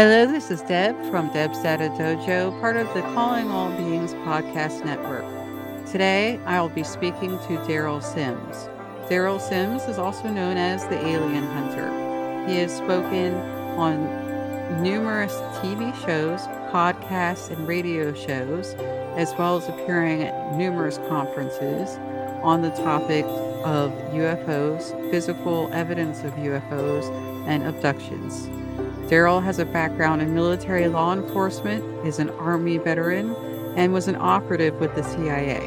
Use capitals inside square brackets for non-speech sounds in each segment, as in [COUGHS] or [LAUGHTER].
Hello, this is Deb from Deb's Data Dojo, part of the Calling All Beings podcast network. Today, I will be speaking to Daryl Sims. Daryl Sims is also known as the Alien Hunter. He has spoken on numerous TV shows, podcasts, and radio shows, as well as appearing at numerous conferences on the topic of UFOs, physical evidence of UFOs, and abductions. Daryl has a background in military law enforcement, is an Army veteran, and was an operative with the CIA.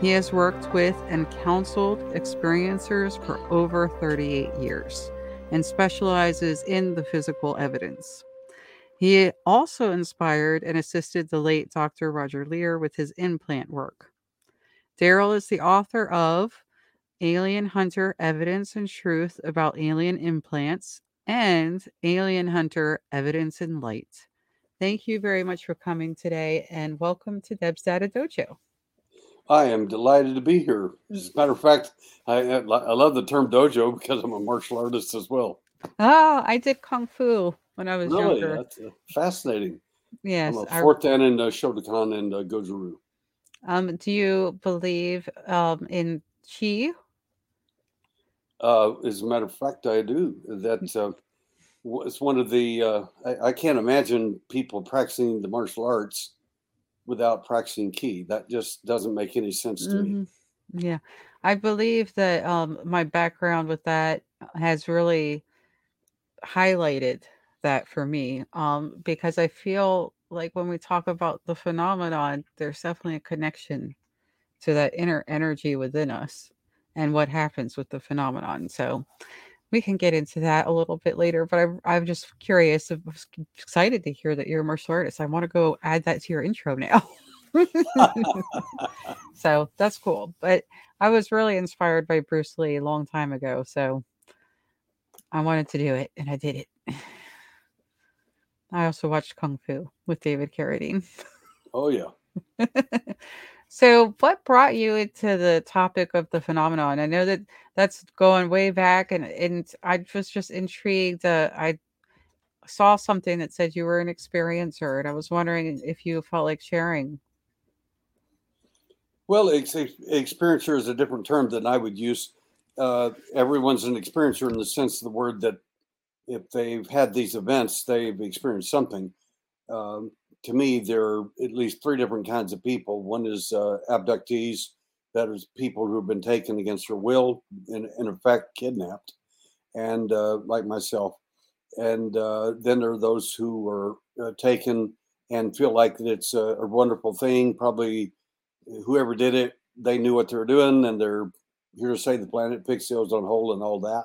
He has worked with and counseled experiencers for over 38 years and specializes in the physical evidence. He also inspired and assisted the late Dr. Roger Leir with his implant work. Daryl is the author of Alien Hunter Evidence and Truth About Alien Implants and Alien Hunter Evidence and Light. Thank you very much for coming today and welcome to Deb's Data Dojo. I am delighted to be here. As a matter of fact, I, I love the term dojo because I'm a martial artist as well. Oh, I did kung fu when I was really? younger. That's uh, fascinating. Yes. I'm a fourth dan in uh, Shotokan and uh, Goju-Ryu. um, do you believe um, in chi? Uh, as a matter of fact, I do. That uh, it's one of the. Uh, I, I can't imagine people practicing the martial arts without practicing ki. That just doesn't make any sense to me. Mhm. Yeah, I believe that um, my background with that has really highlighted that for me um, because I feel like when we talk about the phenomenon, there's definitely a connection to that inner energy within us and what happens with the phenomenon. So we can get into that a little bit later, but I'm, I'm just curious. I was excited to hear that you're a martial artist. I want to go add that to your intro now. [LAUGHS] so that's cool. But I was really inspired by Bruce Lee a long time ago. So I wanted to do it and I did it. [SIGHS] I also watched Kung Fu with David Carradine. oh yeah. [LAUGHS] so what brought you into the topic of the phenomenon? I know that that's going way back and, and I was just intrigued. Uh, I saw something that said you were an experiencer and I was wondering if you felt like sharing. Well, ex- experiencer is a different term than I would use. Uh, everyone's an experiencer in the sense of the word that if they've had these events, they've experienced something. Um, to me, there are at least three different kinds of people. One is uh, abductees, that is people who have been taken against their will, and, in effect, kidnapped, and uh, like myself. And uh, then there are those who are uh, taken and feel like it's a, a wonderful thing. Probably whoever did it, they knew what they were doing, and they're here to save the planet, fix those on hold, and all that.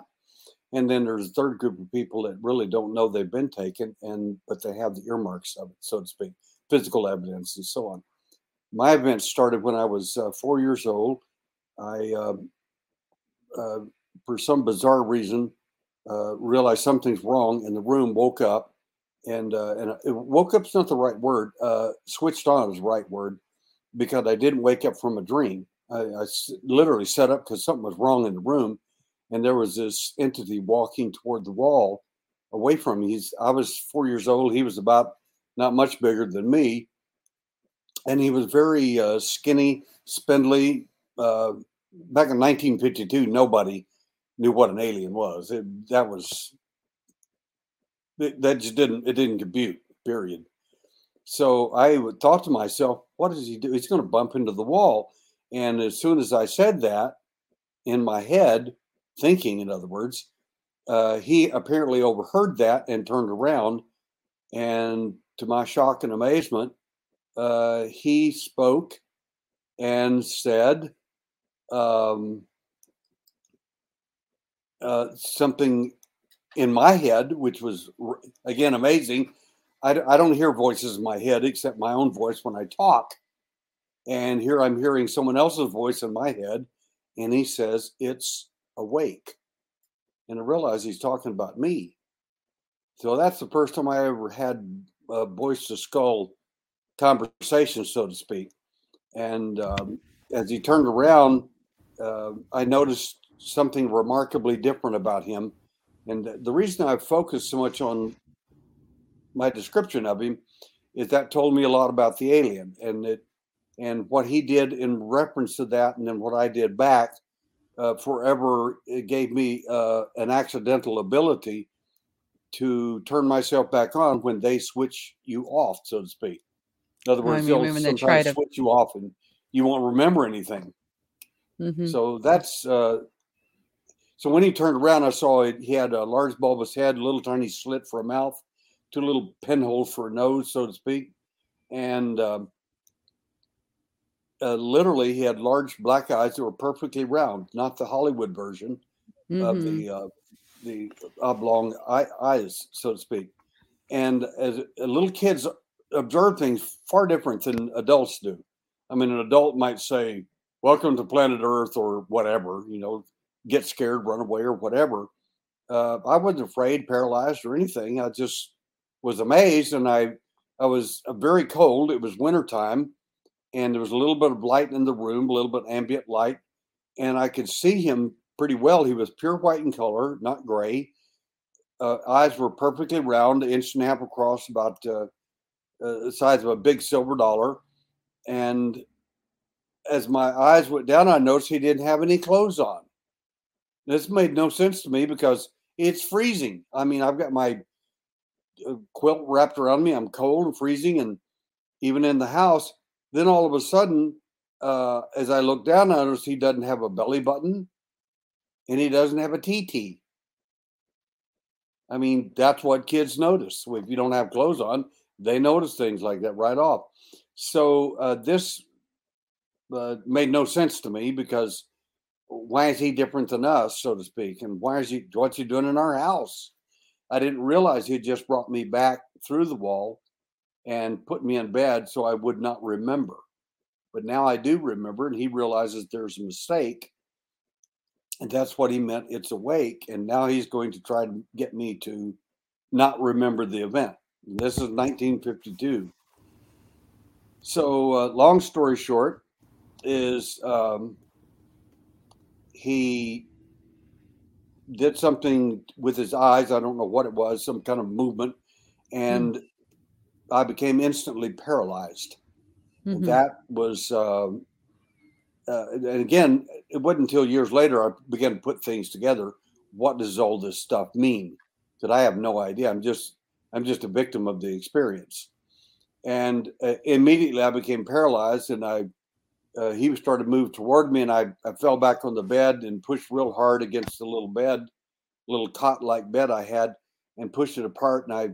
And then there's a third group of people that really don't know they've been taken, and but they have the earmarks of it, so to speak, physical evidence and so on. My event started when I was uh, four years old. I, uh, uh, for some bizarre reason, uh, realized something's wrong in the room. Woke up, and uh, and woke up's not the right word. Uh, switched on is the right word because I didn't wake up from a dream. I, I literally sat up because something was wrong in the room, and there was this entity walking toward the wall, away from me. He's I was four years old. He was about not much bigger than me, and he was very uh, skinny, spindly. Uh, back in 1952, nobody knew what an alien was. It, that was that that just didn't it didn't compute. Period. So I thought to myself, what does he do? He's going to bump into the wall. And as soon as I said that in my head, thinking, in other words, uh, he apparently overheard that and turned around. And to my shock and amazement, uh, he spoke and said um, uh, something in my head, which was again amazing. I don't hear voices in my head except my own voice when I talk. And here I'm hearing someone else's voice in my head, and he says, It's awake. And I realize he's talking about me. So that's the first time I ever had a voice to skull conversation, so to speak. And um, as he turned around, uh, I noticed something remarkably different about him. And the- reason I've focused so much on my description of him is that told me a lot about the alien and it and what he did in reference to that, and then what I did back. Uh, forever, it gave me uh, an accidental ability to turn myself back on when they switch you off, so to speak. In other words, I mean, they'll sometimes they to... switch you off and you won't remember anything. Mm-hmm. So that's uh, so when he turned around, I saw it, he had a large bulbous head, a little tiny slit for a mouth, two little pinholes for a nose, so to speak, and um, uh, literally he had large black eyes that were perfectly round, not the Hollywood version mm-hmm. of the mm-hmm. uh, the oblong eye, eyes, so to speak. And as uh, little kids observe things far different than adults do. I mean, an adult might say, "Welcome to planet Earth" or whatever, you know, get scared, run away, or whatever. Uh, I wasn't afraid, paralyzed, or anything. I just was amazed, and I I was uh, very cold. It was wintertime and there was a little bit of light in the room, a little bit ambient light, and I could see him pretty well. He was pure white in color, not gray. Uh, eyes were perfectly round, inch and a half across, about uh, uh, the size of a big silver dollar. And as my eyes went down, I noticed he didn't have any clothes on. This made no sense to me because it's freezing. I mean, I've got my uh, quilt wrapped around me. I'm cold and freezing, and even in the house, then all of a sudden, uh, as I look down, I notice he doesn't have a belly button and he doesn't have a TT. I mean, that's what kids notice. If you don't have clothes on, they notice things like that right off. So uh, this uh, made no sense to me because why is he different than us, so to speak? And why is he, what's he doing in our house? I didn't realize he just brought me back through the wall and put me in bed so I would not remember. But now I do remember, and he realizes there's a mistake. And that's what he meant. It's awake. And now he's going to try to get me to not remember the event. This is 1952. So, uh, long story short, is um, he did something with his eyes. I don't know what it was, some kind of movement. Hmm. And mm. I became instantly paralyzed. Mm-hmm. That was, uh, uh, and again, it wasn't until years later I began to put things together. What does all this stuff mean? That I have no idea. I'm just, I'm just a victim of the experience. And uh, immediately I became paralyzed, and I, uh, he started to move toward me, and I, I fell back on the bed and pushed real hard against the little bed, little cot-like bed I had, and pushed it apart, and I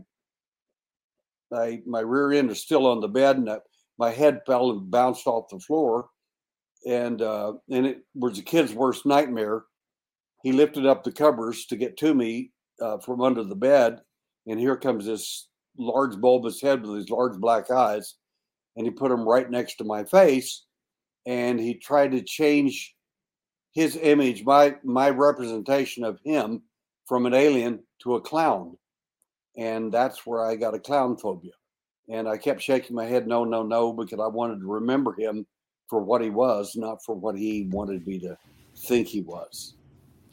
My rear end is still on the bed, and I, my head fell and bounced off the floor. And uh, and it was the kid's worst nightmare. He lifted up the covers to get to me uh, from under the bed, and here comes this large bulbous head with these large black eyes, and he put them right next to my face, and he tried to change his image, my my representation of him, from an alien to a clown and that's where I got a clown phobia. And I kept shaking my head, no, no, no, because I wanted to remember him for what he was, not for what he wanted me to think he was.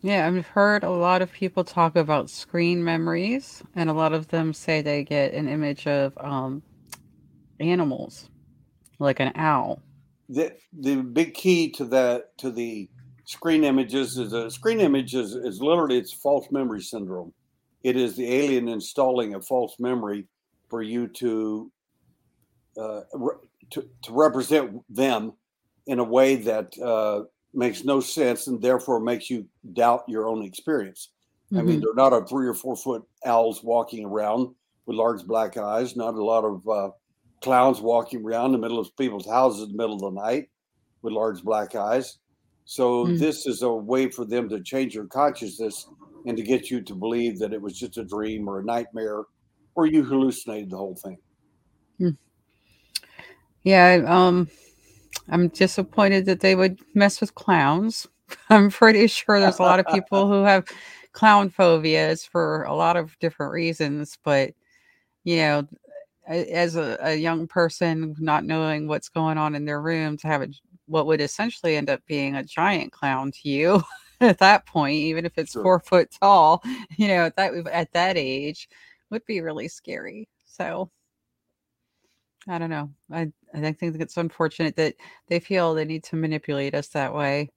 Yeah, I've heard a lot of people talk about screen memories, and a lot of them say they get an image of um, animals, like an owl. The the big key to that to the screen images is a screen image is, is literally it's false memory syndrome it is the alien installing a false memory for you to uh, re- to, to represent them in a way that uh, makes no sense and therefore makes you doubt your own experience. Mm-hmm. I mean, mm-hmm. they're not a three or four foot owls walking around with large black eyes, not a lot of uh, clowns walking around in the middle of people's houses in the middle of the night with large black eyes. So, mm-hmm. this is a way for them to change your consciousness and to get you to believe that it was just a dream or a nightmare or you hallucinated the whole thing. Hmm. Yeah, um, I'm disappointed that they would mess with clowns. [LAUGHS] I'm pretty sure there's a lot of people who [LAUGHS] have clown phobias for a lot of different reasons, but you know, as a, a young person not knowing what's going on in their room to have a, what would essentially end up being a giant clown to you [LAUGHS] at that point, even if it's sure. four foot tall, [LAUGHS] you know, at that at that age, would be really scary. So I don't know. I I think it's unfortunate that they feel they need to manipulate us that way.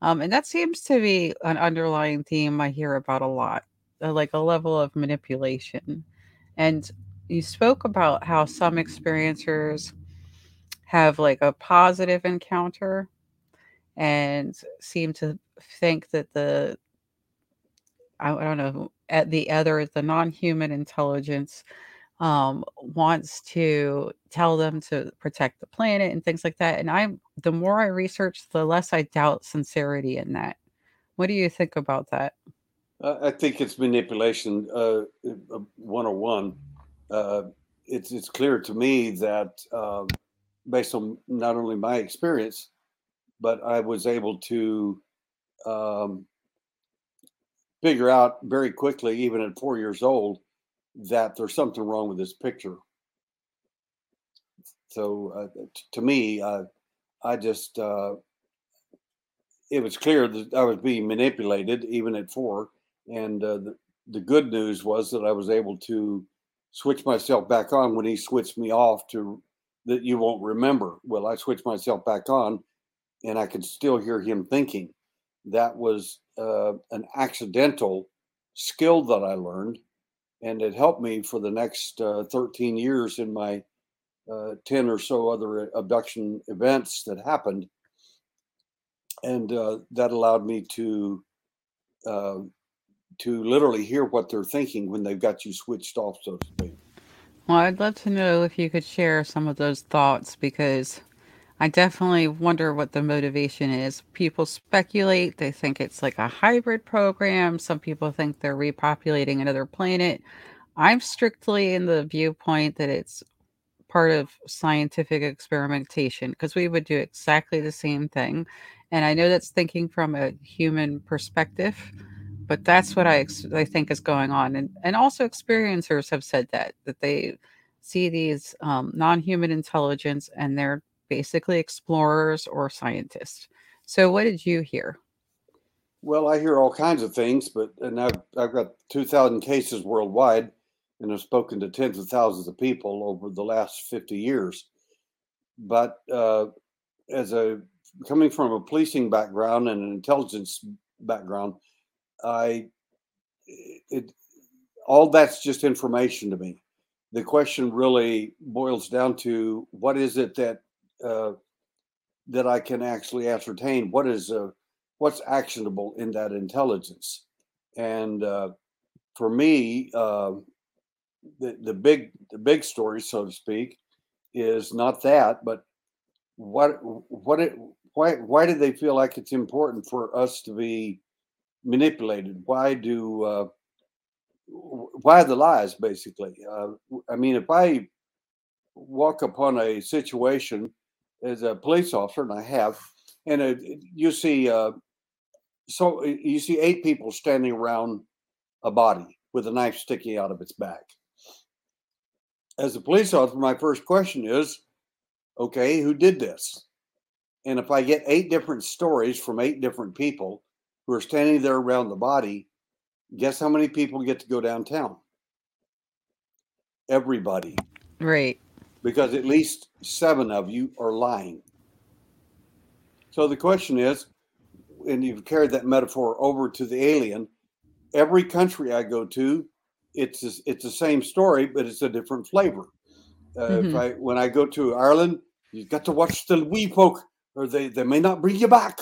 Um, and that seems to be an underlying theme I hear about a lot, uh, like a level of manipulation. And you spoke about how some experiencers have like a positive encounter and seem to think that the I, I don't know at the other the non-human intelligence um, wants to tell them to protect the planet and things like that. And I'm the more I research, the less I doubt sincerity in that. What do you think about that? I think it's manipulation uh, 101. Uh, it's it's clear to me that uh, based on not only my experience, but I was able to um, figure out very quickly, even at four years old, that there's something wrong with this picture. So uh, t- to me, uh, I just uh, it was clear that I was being manipulated even at four, and uh, the the good news was that I was able to switch myself back on when he switched me off to that you won't remember. Well, I switched myself back on, and I could still hear him thinking. That was uh, an accidental skill that I learned and it helped me for the next uh, 13 years in my uh, 10 or so other abduction events that happened. And uh, that allowed me to uh, to literally hear what they're thinking when they've got you switched off so to speak. Well i'd love to know if you could share some of those thoughts because I definitely wonder what the motivation is. People speculate, they think it's like a hybrid program. Some people think they're repopulating another planet. I'm strictly in the viewpoint that it's part of scientific experimentation because we would do exactly the same thing. And I know that's thinking from a human perspective, but that's what I, I think is going on. And, and also, experiencers have said that, that they see these um, non human intelligence and they're basically explorers or scientists. So, what did you hear? Well, I hear all kinds of things, but and I've I've got two thousand cases worldwide, and have spoken to tens of thousands of people over the last fifty years. But uh, as a coming from a policing background and an intelligence background, I it all that's just information to me. The question really boils down to what is it that uh, that I can actually ascertain what is uh, what's actionable in that intelligence. And uh, for me, uh, the the big the big story, so to speak, is not that, but what what it why why do they feel like it's important for us to be manipulated? Why do uh, why the lies basically? Uh, I mean, if I walk upon a situation as a police officer, and I have, and you see, uh, so you see eight people standing around a body with a knife sticking out of its back. As a police officer, my first question is, okay, who did this? And if I get eight different stories from eight different people who are standing there around the body, guess how many people get to go downtown? Everybody. Right because at least seven of you are lying. So the question is, and you've carried that metaphor over to the alien. Every country I go to, it's it's the same story, but it's a different flavor. Uh, mm-hmm. If I when I go to Ireland, you've got to watch the wee folk, or they, they may not bring you back.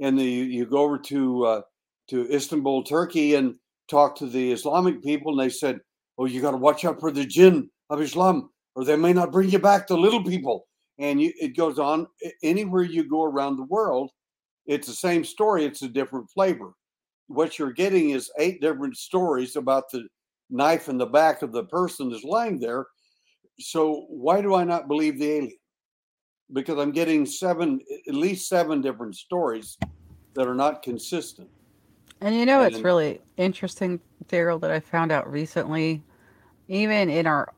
And the, you go over to uh, to Istanbul, Turkey, and talk to the Islamic people, and they said, "Oh, you got to watch out for the jinn of Islam or they may not bring you back to little people. And you, it goes on anywhere you go around the world, it's the same story, it's a different flavor. What you're getting is eight different stories about the knife in the back of the person that's lying there. So why do I not believe the alien? Because I'm getting seven, at least seven different stories that are not consistent. And you know, and, it's really interesting, Daryl, that I found out recently, even in our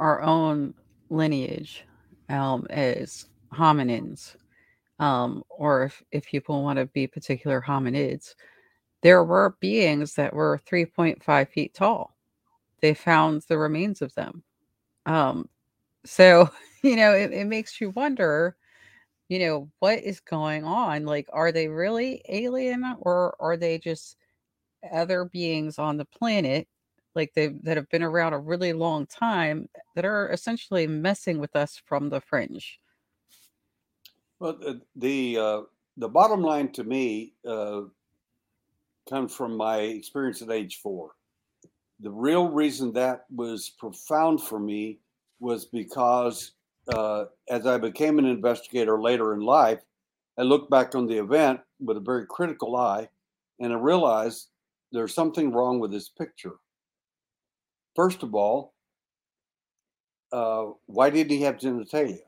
our own lineage um, as hominins, um, or if, if people want to be particular hominids, there were beings that were 3.5 feet tall. They found the remains of them. Um, so, [LAUGHS] you know, it, it makes you wonder, you know, what is going on? Like, are they really alien or are they just other beings on the planet, like they that have been around a really long time that are essentially messing with us from the fringe? Well, the uh, the bottom line to me uh, comes from my experience at age four. The real reason that was profound for me was because uh, as I became an investigator later in life, I looked back on the event with a very critical eye and I realized there's something wrong with this picture. First of all, uh, why did he have genitalia?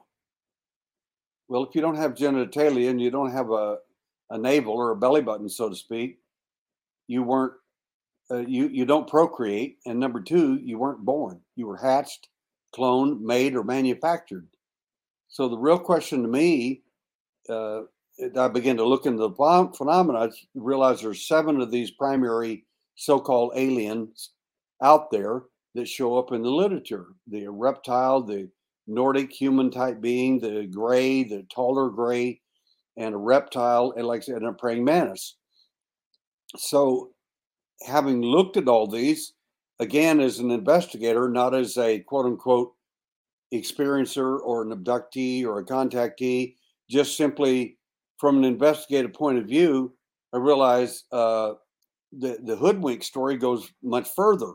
Well, if you don't have genitalia and you don't have a, a navel or a belly button, so to speak, you weren't uh, you you don't procreate, and number two, you weren't born. You were hatched, cloned, made, or manufactured. So the real question to me, uh, I began to look into the phenomena. I realized there's seven of these primary so-called aliens out there that show up in the literature: the reptile, the Nordic human type being, the gray, the taller gray, and a reptile, and like I said, a praying mantis. So, having looked at all these, again, as an investigator, not as a quote unquote experiencer or an abductee or a contactee, just simply from an investigative point of view, I realize uh, the, the hoodwink story goes much further.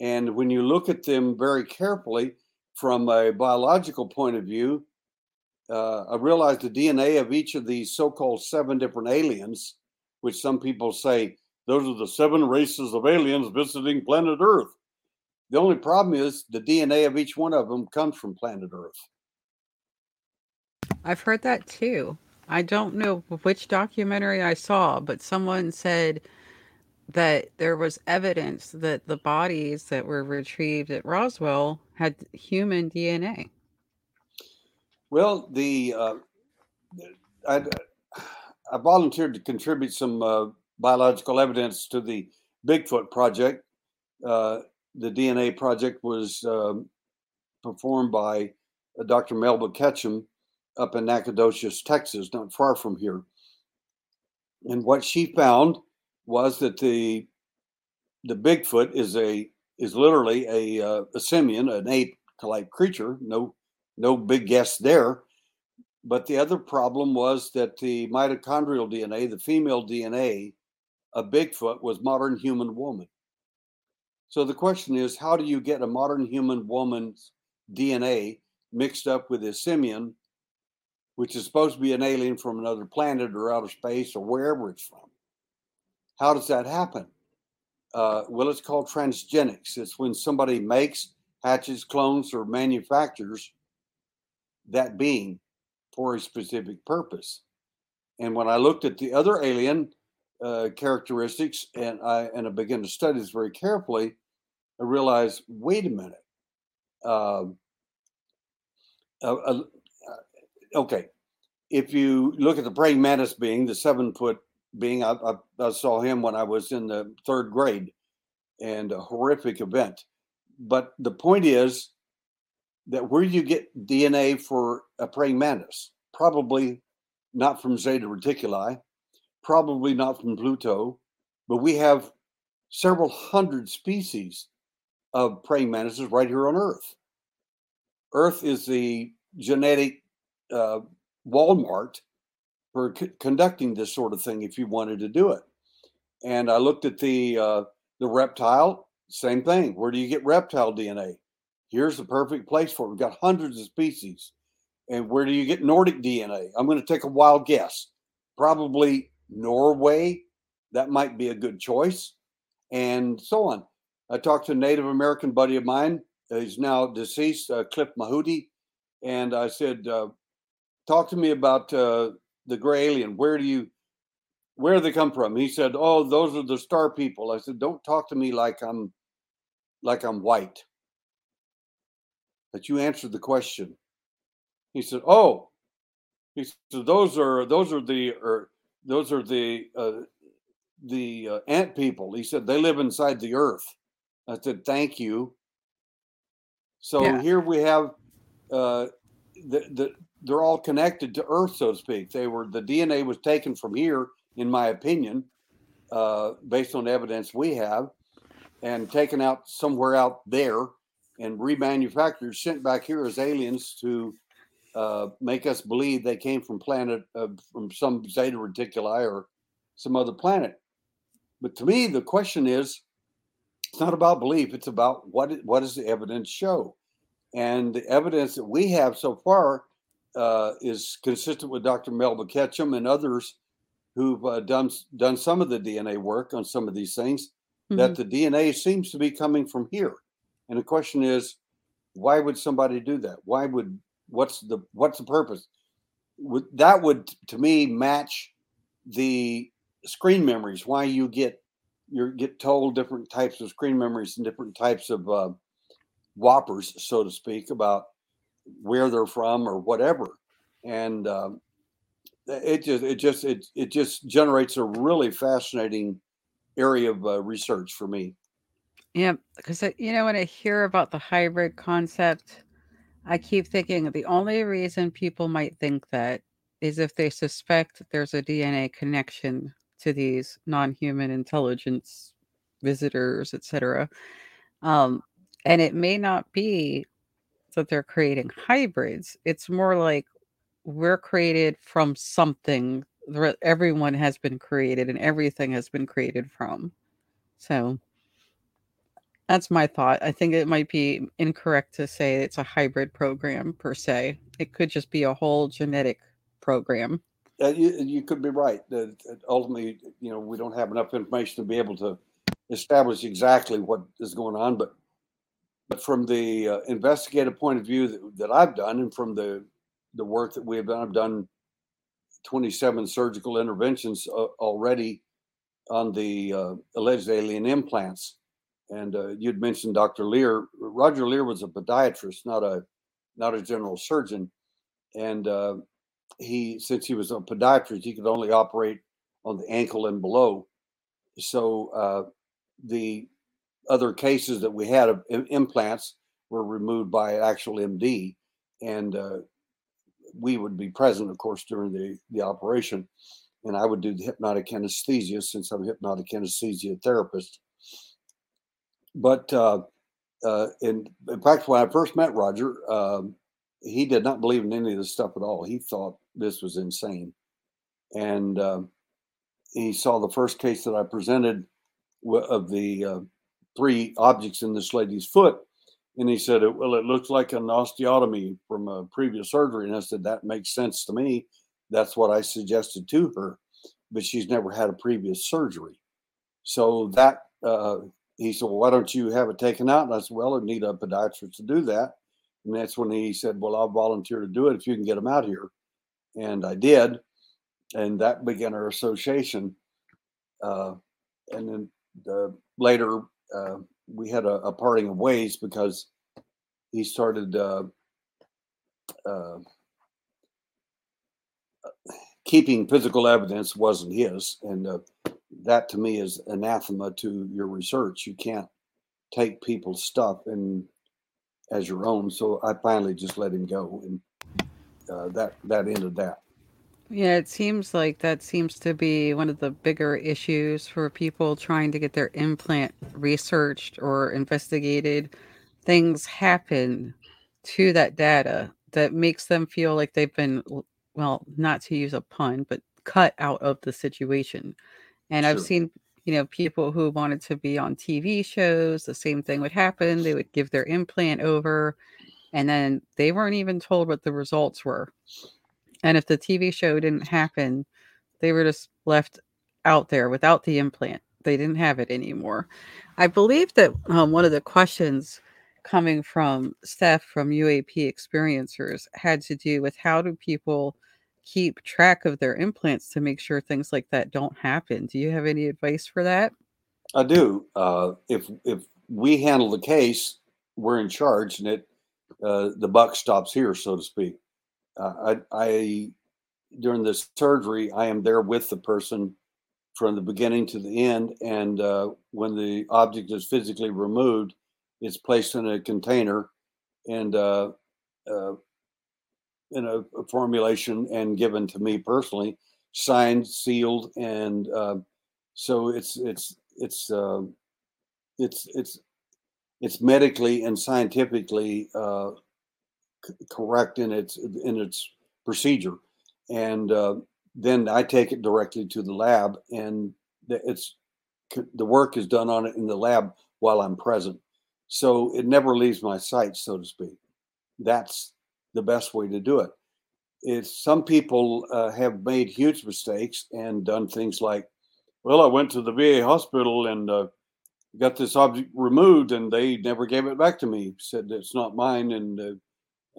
And when you look at them very carefully, from a biological point of view, uh, I realized the DNA of each of these so called seven different aliens, which some people say those are the seven races of aliens visiting planet Earth. The only problem is the DNA of each one of them comes from planet Earth. I've heard that too. I don't know which documentary I saw, but someone said that there was evidence that the bodies that were retrieved at Roswell had human DNA. Well, the uh, I, I volunteered to contribute some uh, biological evidence to the Bigfoot project. Uh, the DNA project was um, performed by uh, Dr. Melba Ketchum up in Nacogdoches, Texas, not far from here. And what she found was that the the Bigfoot is a is literally a, uh, a simian, an ape-like creature. No no big guess there. But the other problem was that the mitochondrial DNA, the female DNA of Bigfoot, was modern human woman. So the question is, how do you get a modern human woman's DNA mixed up with a simian, which is supposed to be an alien from another planet or outer space or wherever it's from? How does that happen? Uh, well, it's called transgenics. It's when somebody makes, hatches, clones, or manufactures that being for a specific purpose. And when I looked at the other alien uh, characteristics and I and I began to study this very carefully, I realized, wait a minute. Um, uh, okay, if you look at the praying mantis being the seven foot being I, I, I, saw him when I was in the third grade and a horrific event. But the point is that where you get DNA for a praying mantis? Probably not from Zeta Reticuli, probably not from Pluto, but we have several hundred species of praying mantises right here on Earth. Earth is the genetic uh, Walmart for c- conducting this sort of thing if you wanted to do it. And I looked at the uh, the reptile, same thing. Where do you get reptile DNA? Here's the perfect place for it. We've got hundreds of species. And where do you get Nordic DNA? I'm going to take a wild guess. Probably Norway. That might be a good choice. And so on. I talked to a Native American buddy of mine. He's now deceased, uh, Cliff Mahooty. And I said, uh, talk to me about uh, the gray alien. Where do you, where do they come from? He said, oh, those are the star people. I said, don't talk to me like I'm, like I'm white. That you answered the question. He said, oh, he said, those are those are the or those are the uh, the uh, ant people. He said they live inside the earth. I said, thank you. So yeah. here we have uh, the, the they're all connected to Earth, so to speak. They were the DNA was taken from here, in my opinion, uh, based on evidence we have, and taken out somewhere out there and remanufactured, sent back here as aliens to uh, make us believe they came from planet uh, from some Zeta Reticuli or some other planet. But to me, the question is, it's not about belief; it's about what what does the evidence show, and the evidence that we have so far uh, is consistent with Dr. Melba Ketchum and others who've uh, done done some of the DNA work on some of these things. Mm-hmm. That the DNA seems to be coming from here, and the question is, why would somebody do that? Why would what's the what's the purpose? Would, that would to me match the screen memories. Why you get you get told different types of screen memories and different types of uh, whoppers, so to speak, about where they're from or whatever, and um, it just it just it it just generates a really fascinating area of uh, research for me. Yeah, because you know when I hear about the hybrid concept, I keep thinking the only reason people might think that is if they suspect there's a DNA connection to these non-human intelligence visitors, etc. Um, and it may not be that they're creating hybrids. It's more like we're created from something. Everyone has been created, and everything has been created from. So that's my thought. I think it might be incorrect to say it's a hybrid program per se. It could just be a whole genetic program. Uh, you, you, could be right. Uh, ultimately, you know, we don't have enough information to be able to establish exactly what is going on. But but from the uh, investigative point of view that, that, I've done, and from the the work that we have done, I've done 27 surgical interventions uh, already on the uh, alleged alien implants. And uh, you'd mentioned Dr. Leir. Roger Leir was a podiatrist, not a not a general surgeon, and uh, he since he was a podiatrist, he could only operate on the ankle and below. So uh, the other cases that we had of implants were removed by actual MD, and uh, we would be present, of course, during the the operation. And I would do the hypnotic anesthesia since I'm a hypnotic anesthesia therapist. But uh, uh, in, fact, when I first met Roger, um, he did not believe in any of this stuff at all. He thought this was insane. And uh, he saw the first case that I presented of the uh, three objects in this lady's foot. And he said, Well, it looks like an osteotomy from a previous surgery. And I said, That makes sense to me. That's what I suggested to her. But she's never had a previous surgery. So that, uh, he said, Well, why don't you have it taken out? And I said, Well, I need a podiatrist to do that. And that's when he said, Well, I'll volunteer to do it if you can get him out here. And I did. And that began our association. Uh, and then the, later, uh, we had a, a, parting of ways because he started uh, uh, keeping physical evidence wasn't his. And uh, that to me is anathema to your research. You can't take people's stuff and as your own. So I finally just let him go, and uh, that that ended that. Yeah, it seems like that seems to be one of the bigger issues for people trying to get their implant researched or investigated. Things happen to that data that makes them feel like they've been, well, not to use a pun, but cut out of the situation. And sure. I've seen you know, people who wanted to be on TV shows, the same thing would happen. They would give their implant over, and then they weren't even told what the results were. And if the TV show didn't happen, they were just left out there without the implant. They didn't have it anymore. I believe that um, one of the questions coming from Steph from UAP experiencers had to do with how do people keep track of their implants to make sure things like that don't happen. Do you have any advice for that? I do. Uh, if if we handle the case, we're in charge, and it uh, the buck stops here, so to speak. Uh, I, I during the surgery, I am there with the person from the beginning to the end, and uh, when the object is physically removed, it's placed in a container and uh, uh, in a, a, formulation and given to me personally, signed, sealed, and uh, so it's it's it's uh, it's it's it's medically and scientifically correct in its in its procedure, and uh, then I take it directly to the lab, and it's the work is done on it in the lab while I'm present. So it never leaves my sight, so to speak. That's the best way to do it. Is some people uh, have made huge mistakes and done things like, well, I went to the VA hospital and uh, got this object removed, and they never gave it back to me. Said it's not mine, and uh,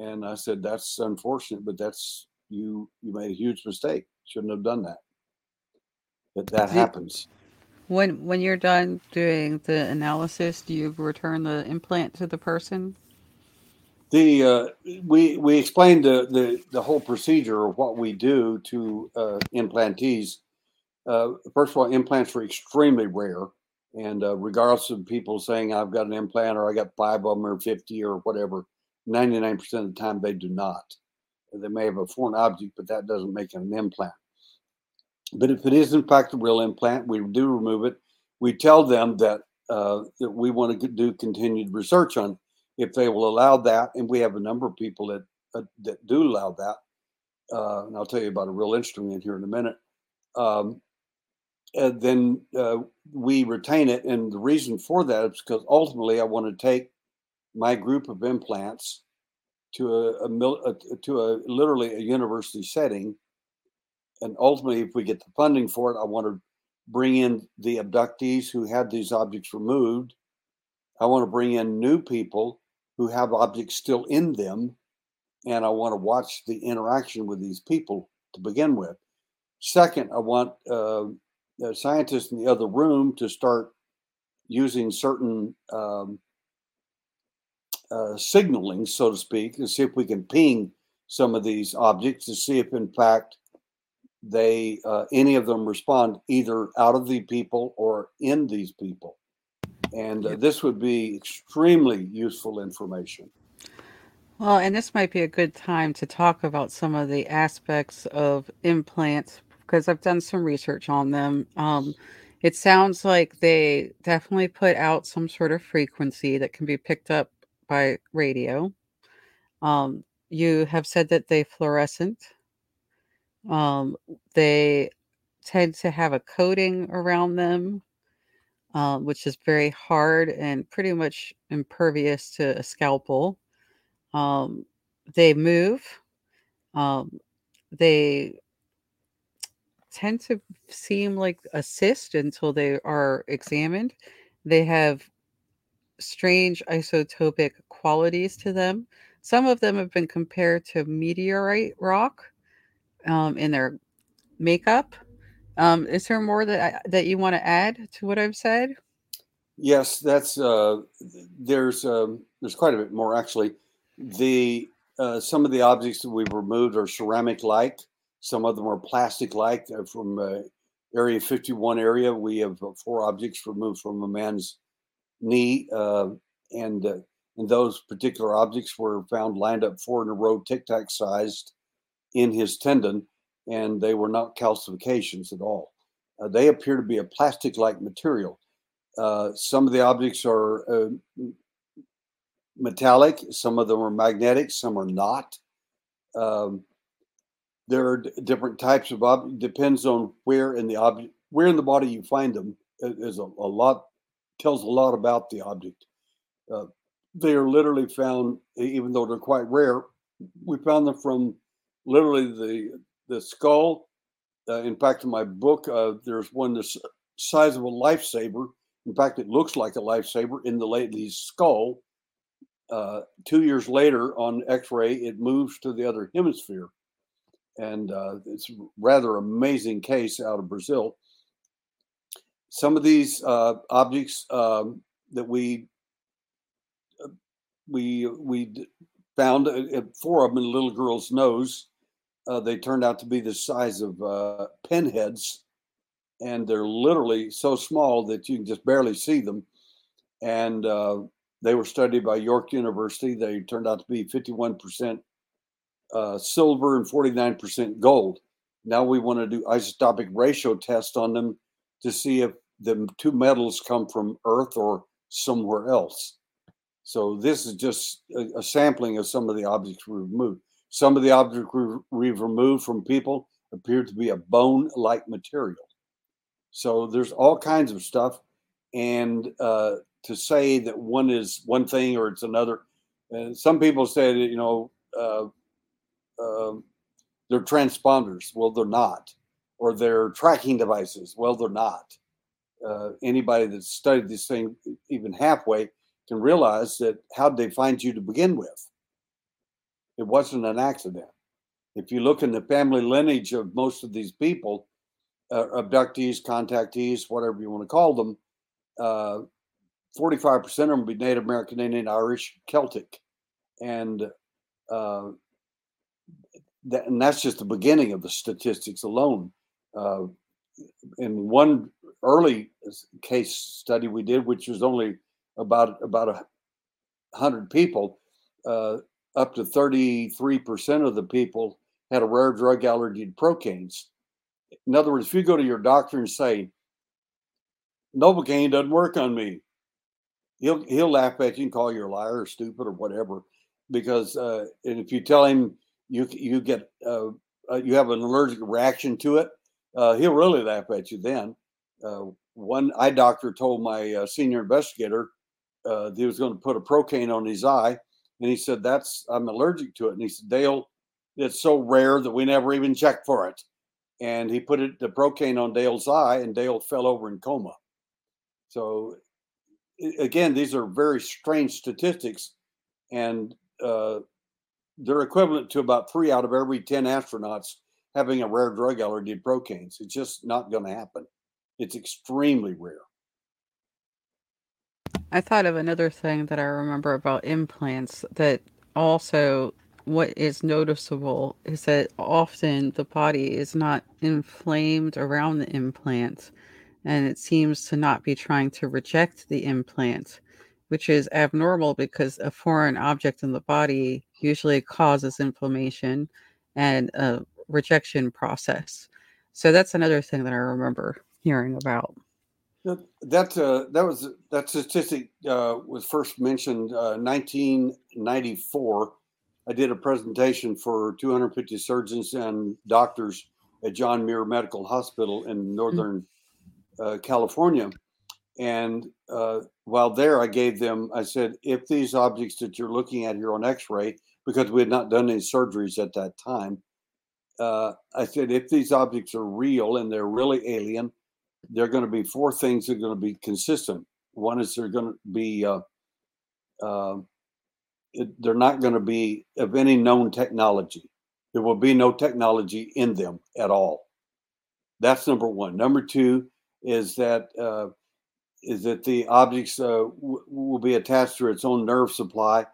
and I said that's unfortunate, but that's you you made a huge mistake. Shouldn't have done that. But that happens. When when you're done doing the analysis, do you return the implant to the person? The uh, we we explained the, the the whole procedure of what we do to uh, implantees. Uh, first of all, implants are extremely rare, and uh, regardless of people saying I've got an implant or I got five of them or fifty or whatever, ninety nine percent of the time they do not. They may have a foreign object, but that doesn't make it an implant. But if it is in fact a real implant, we do remove it. We tell them that uh, that we want to do continued research on if they will allow that, and we have a number of people that uh, that do allow that. Uh, and I'll tell you about a real instrument here in a minute. Um, and then uh, we retain it, and the reason for that is because ultimately I want to take my group of implants to a, a, a to a literally a university setting and ultimately, if we get the funding for it, I want to bring in the abductees who had these objects removed. I want to bring in new people who have objects still in them. And I want to watch the interaction with these people to begin with. Second, I want uh, the scientists in the other room to start using certain um, uh, signaling, so to speak, to see if we can ping some of these objects to see if, in fact, they uh, any of them respond either out of the people or in these people. And uh, this would be extremely useful information. Well and this might be a good time to talk about some of the aspects of implants because i've done some research on them. Um, it sounds like they definitely put out some sort of frequency that can be picked up by radio um, you have said that they fluorescent um, they tend to have a coating around them, uh, which is very hard and pretty much impervious to a scalpel. Um, they move. Um, they tend to seem like a cyst until they are examined. They have strange isotopic qualities to them. Some of them have been compared to meteorite rock, um, in their makeup. Um, is there more that I, that you want to add to what I've said? Yes, that's uh, there's um, there's quite a bit more actually. The uh, some of the objects that we've removed are ceramic like. Some of them are plastic like. From uh, Area 51 area, we have uh, four objects removed from a man's knee, uh, and and those particular objects were found lined up four in a row, tic tac sized, in his tendon, and they were not calcifications at all. Uh, they appear to be a plastic like material. Uh, some of the objects are uh, metallic, some of them are magnetic, some are not. Um, there are d- different types of objects, depends on where in the object, where in the body you find them is a, a lot, tells a lot about the object. Uh, they are literally found, even though they're quite rare, we found them from literally the the skull. Uh, in fact, in my book, uh, there's one the size of a lifesaver. In fact, it looks like a lifesaver in the lady's skull. Uh, two years later, on X-ray, it moves to the other hemisphere, and uh, it's a rather amazing case out of Brazil. Some of these uh, objects um, that we uh, we we found four of them in a little girl's nose uh, they turned out to be the size of uh, pinheads, and they're literally so small that you can just barely see them. And uh, They were studied by York University. They turned out to be 51% uh, silver and 49% gold. Now we want to do isotopic ratio test on them to see if the two metals come from Earth or somewhere else. So this is just a, a sampling of some of the objects we removed. Some of the objects we've removed from people appear to be a bone-like material. So there's all kinds of stuff, and uh, to say that one is one thing or it's another, and some people say that you know uh, uh, they're transponders. Well, they're not, or they're tracking devices. Well, they're not. Uh, anybody that's studied this thing even halfway can realize that how did they find you to begin with? It wasn't an accident. If you look in the family lineage of most of these people, uh, abductees, contactees, whatever you want to call them, uh, 45% of them be Native American, Indian, Irish, Celtic. And uh, that, and that's just the beginning of the statistics alone. Uh, in one early case study we did, which was only about about a hundred people, uh, up to thirty three percent of the people had a rare drug allergy to procaines. In other words, if you go to your doctor and say, "Novocaine doesn't work on me," he'll he'll laugh at you and call you a liar or stupid or whatever. Because uh, and if you tell him you you get uh, uh, you have an allergic reaction to it, uh, he'll really laugh at you then. Uh, one eye doctor told my uh, senior investigator uh, he was going to put a procaine on his eye, and he said, "That's I'm allergic to it." And he said, "Dale, it's so rare that we never even check for it." And he put it the procaine on Dale's eye, and Dale fell over in coma. So, again, these are very strange statistics, and uh, they're equivalent to about three out of every ten astronauts having a rare drug allergy to procaines. It's just not going to happen. It's extremely rare. I thought of another thing that I remember about implants that also what is noticeable is that often the body is not inflamed around the implant and it seems to not be trying to reject the implant, which is abnormal because a foreign object in the body usually causes inflammation and a rejection process. So that's another thing that I remember hearing about. That uh, that was that statistic uh, was first mentioned uh, 1994. I did a presentation for 250 surgeons and doctors at John Muir Medical Hospital in mm. Northern mm-hmm. California, and uh, while there, I gave them. I said, if these objects that you're looking at here on X-ray, because we had not done any surgeries at that time, uh, I said, if these objects are real and they're really alien there are going to be four things that are going to be consistent. One is they're going to be uh, uh, they're not going to be of any known technology. There will be no technology in them at all. That's number one. Number two is that uh, is that the objects uh, w- will be attached to its own nerve supply.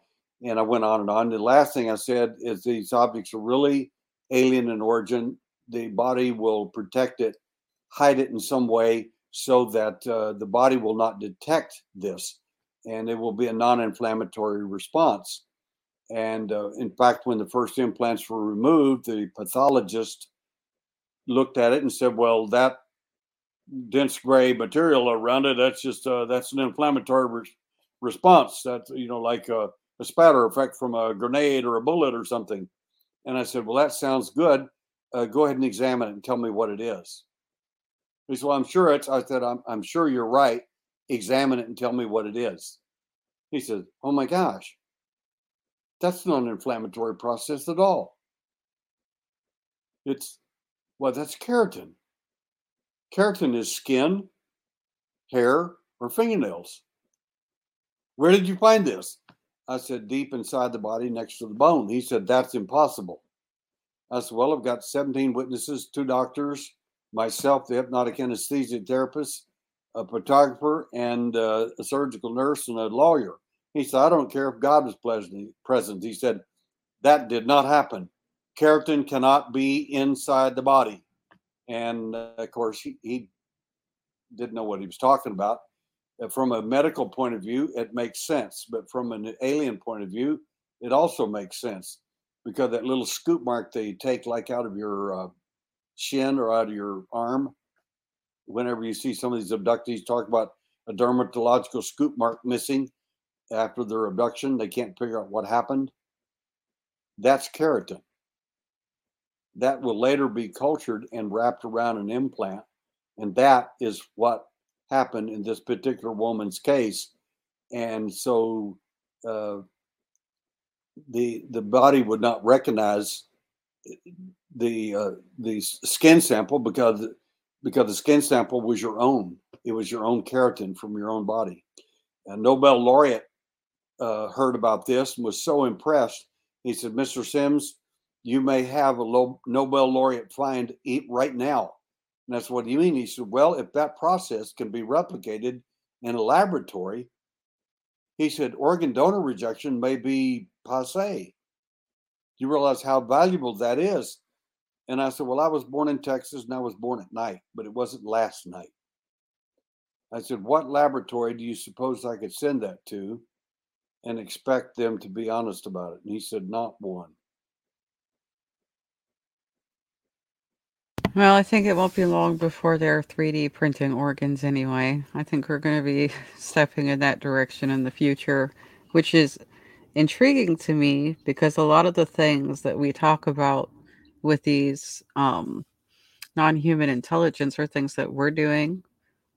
And I went on and on. The last thing I said is these objects are really alien in origin. The body will protect it hide it in some way so that uh, the body will not detect this and it will be a non inflammatory response. And uh, in fact, when the first implants were removed, the pathologist looked at it and said, Well, that dense gray material around it, that's just uh, that's an inflammatory re- response. That's, you know, like a, a spatter effect from a grenade or a bullet or something. And I said, Well, that sounds good. Uh, go ahead and examine it and tell me what it is. He said, Well, I'm sure it's, I said, I'm, I'm sure you're right. Examine it and tell me what it is. He said, Oh my gosh, that's not an inflammatory process at all. It's, well, that's keratin. Keratin is skin, hair, or fingernails. Where did you find this? I said, deep inside the body next to the bone. He said, That's impossible. I said, Well, I've got 17 witnesses, two doctors, myself, the hypnotic anesthesia therapist, a photographer, and uh, a surgical nurse and a lawyer. He said, I don't care if God was present. He said, that did not happen. Keratin cannot be inside the body. And uh, of course, he, he, didn't know what he was talking about. Uh, from a medical point of view, it makes sense, but from an alien point of view, it also makes sense because that little scoop mark you take, like out of your uh, shin or out of your arm, whenever you see some of these abductees talk about a dermatological scoop mark missing after their abduction, they can't figure out what happened. That's keratin. That will later be cultured and wrapped around an implant. And that is what happened in this particular woman's case. And so uh, the the body would not recognize the uh, the skin sample because because the skin sample was your own. It was your own keratin from your own body. A Nobel laureate uh, heard about this and was so impressed. He said, "Mr. Sims, you may have a Nobel laureate find right now." And that's what you mean. He said, "Well, if that process can be replicated in a laboratory, he said organ donor rejection may be passe. You realize how valuable that is." And I said, Well, I was born in Texas and I was born at night, but it wasn't last night. I said, What laboratory do you suppose I could send that to and expect them to be honest about it? And he said, Not one. Well, I think it won't be long before they're 3D printing organs anyway. I think we're going to be [LAUGHS] stepping in that direction in the future, which is intriguing to me because a lot of the things that we talk about with these um, non-human intelligence are things that we're doing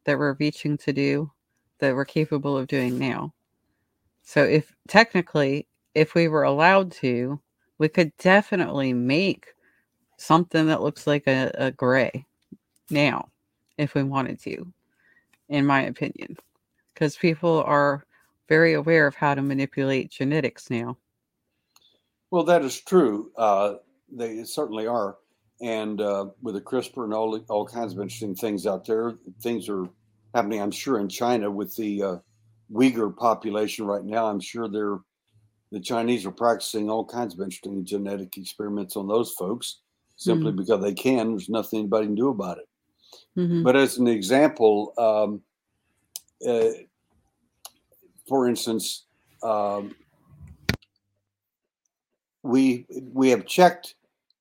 that we're reaching to do that we're capable of doing now so if technically if we were allowed to we could definitely make something that looks like a, a gray now if we wanted to in my opinion because people are very aware of how to manipulate genetics now well that is true uh, they certainly are. And uh, with the CRISPR and all all kinds of interesting things out there, things are happening. I'm sure in China with the uh, Uyghur population right now. I'm sure they're the Chinese are practicing all kinds of interesting genetic experiments on those folks simply mm-hmm. because they can. There's nothing anybody can do about it. Mm-hmm. But as an example, um, uh, for instance, um, we we have checked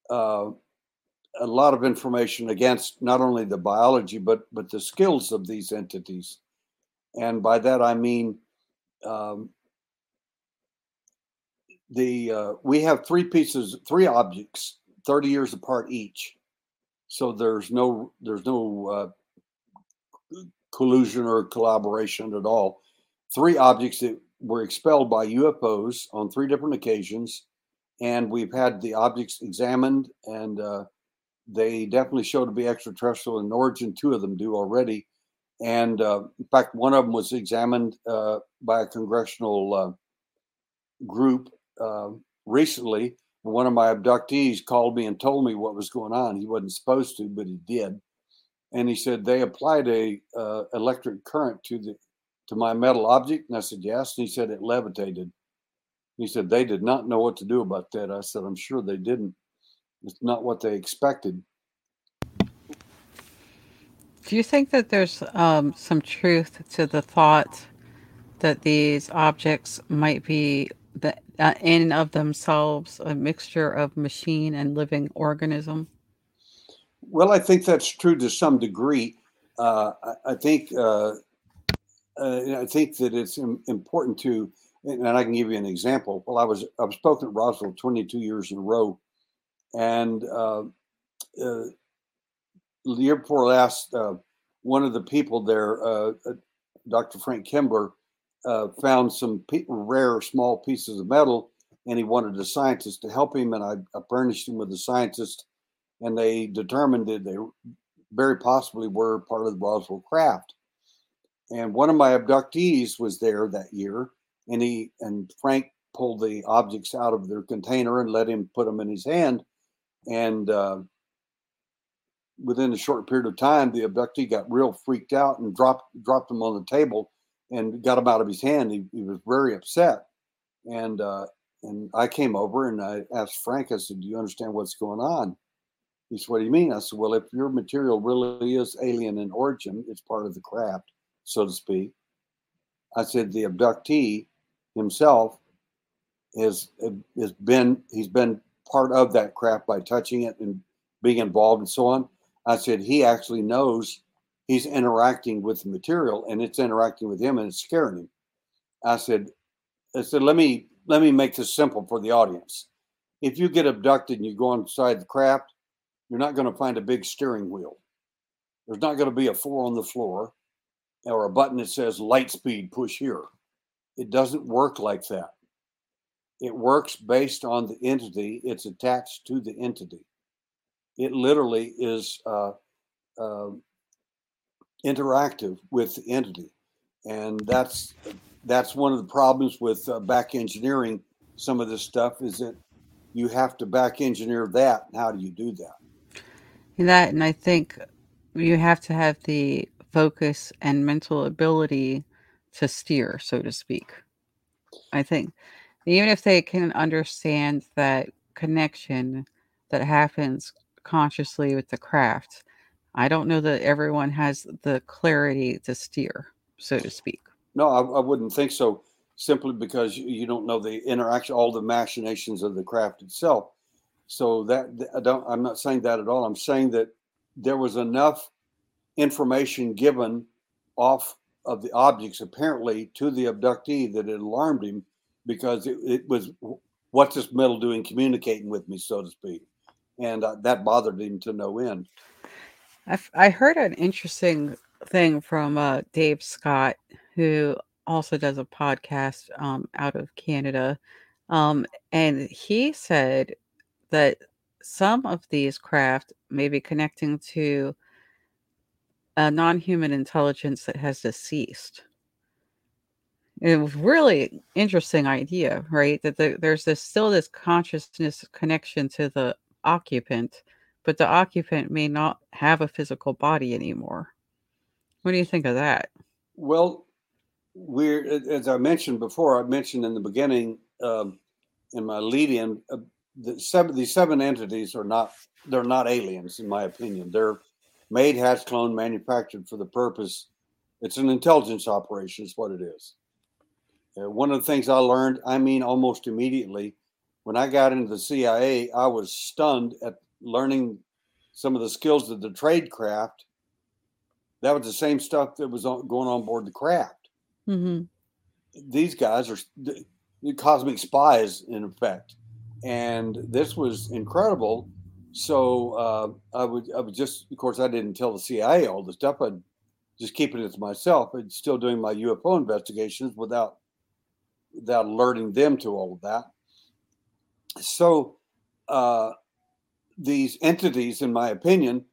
uh, a lot of information against not only the biology but but the skills of these entities, and by that I mean um, the uh, we have three pieces, three objects, thirty years apart each. So there's no there's no uh, collusion or collaboration at all. Three objects that were expelled by UFOs on three different occasions and we've had the objects examined, and uh, they definitely show to be extraterrestrial in origin. Two of them do already, and uh, in fact, one of them was examined uh, by a congressional uh, group um, recently. One of my abductees called me and told me what was going on. He wasn't supposed to, but he did, and he said they applied a uh, electric current to the to my metal object, and I said yes, and he said it levitated. He said they did not know what to do about that. I said, I'm sure they didn't. It's not what they expected. Do you think that there's um, some truth to the thought that these objects might be the, uh, in and of themselves a mixture of machine and living organism? Well, I think that's true to some degree. Uh, I, I, think uh, uh I think that it's important to and I can give you an example. Well, I was I've spoken at Roswell 22 years in a row, and uh, uh, the year before last, one of the people there, Dr. Frank Kimbler, uh, found some pe- rare small pieces of metal, and he wanted a scientist to help him, and I, I furnished him with a scientist, and they determined that they very possibly were part of the Roswell craft. And one of my abductees was there that year and he and Frank pulled the objects out of their container and let him put them in his hand. And uh, within a short period of time, the abductee got real freaked out and dropped dropped them on the table and got them out of his hand. He, he was very upset. And uh, and I came over and I asked Frank. I said, "Do you understand what's going on?" He said, "What do you mean?" I said, "Well, if your material really is alien in origin, it's part of the craft, so to speak." I said the abductee himself has has been he's been part of that craft by touching it and being involved and so on. I said he actually knows he's interacting with the material and it's interacting with him and it's scaring him. I said, I said, let me let me make this simple for the audience. If you get abducted and you go inside the craft, you're not going to find a big steering wheel. There's not going to be a four on the floor or a button that says light speed push here. It doesn't work like that. It works based on the entity it's attached to the entity. It literally is uh, uh, interactive with the entity, and that's that's one of the problems with uh, back engineering some of this stuff is that you have to back engineer that. How do you do that? That, and I think you have to have the focus and mental ability to steer, so to speak. I think even if they can understand that connection that happens consciously with the craft, I don't know that everyone has the clarity to steer, so to speak. No, I, I wouldn't think so. Simply because you, don't know the interaction, all the machinations of the craft itself. So that I don't. I'm not saying that at all. I'm saying that there was enough information given off of the objects apparently to the abductee that it alarmed him because it, it was what's this metal doing communicating with me so to speak and uh, that bothered him to no end I heard an interesting thing from uh, Dave Scott, who also does a podcast um, out of Canada. Um, and he said that some of these craft may be connecting to a non-human intelligence that has deceased. It was really interesting idea, right? That the, there's this still this consciousness connection to the occupant, but the occupant may not have a physical body anymore. What do you think of that? Well, we're as I mentioned before. I mentioned in the beginning um, in my lead-in, uh, the seven these seven entities are not they're not aliens in my opinion. They're made, hatched, cloned, manufactured for the purpose. It's an intelligence operation, is what it is. Uh, one of the things I learned, I mean, almost immediately, when I got into the CIA, I was stunned at learning some of the skills of the trade craft. That was the same stuff that was on, going on board the craft. Mm-hmm. These guys are the, the cosmic spies, in effect, and this was incredible so uh, I would, I would just, of course, I didn't tell the CIA all the stuff. I'd just keeping it to myself, but still doing my UFO investigations without, without alerting them to all of that. So uh, these entities, in my opinion,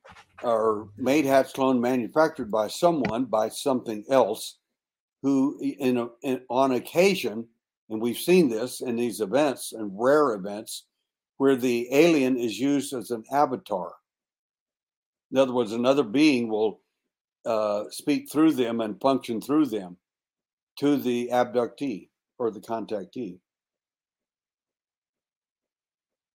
are made, hatched, cloned, manufactured by someone, by something else, who, in, a, in on occasion, and we've seen this in these events and rare events where the alien is used as an avatar. In other words, another being will uh, speak through them and function through them to the abductee or the contactee.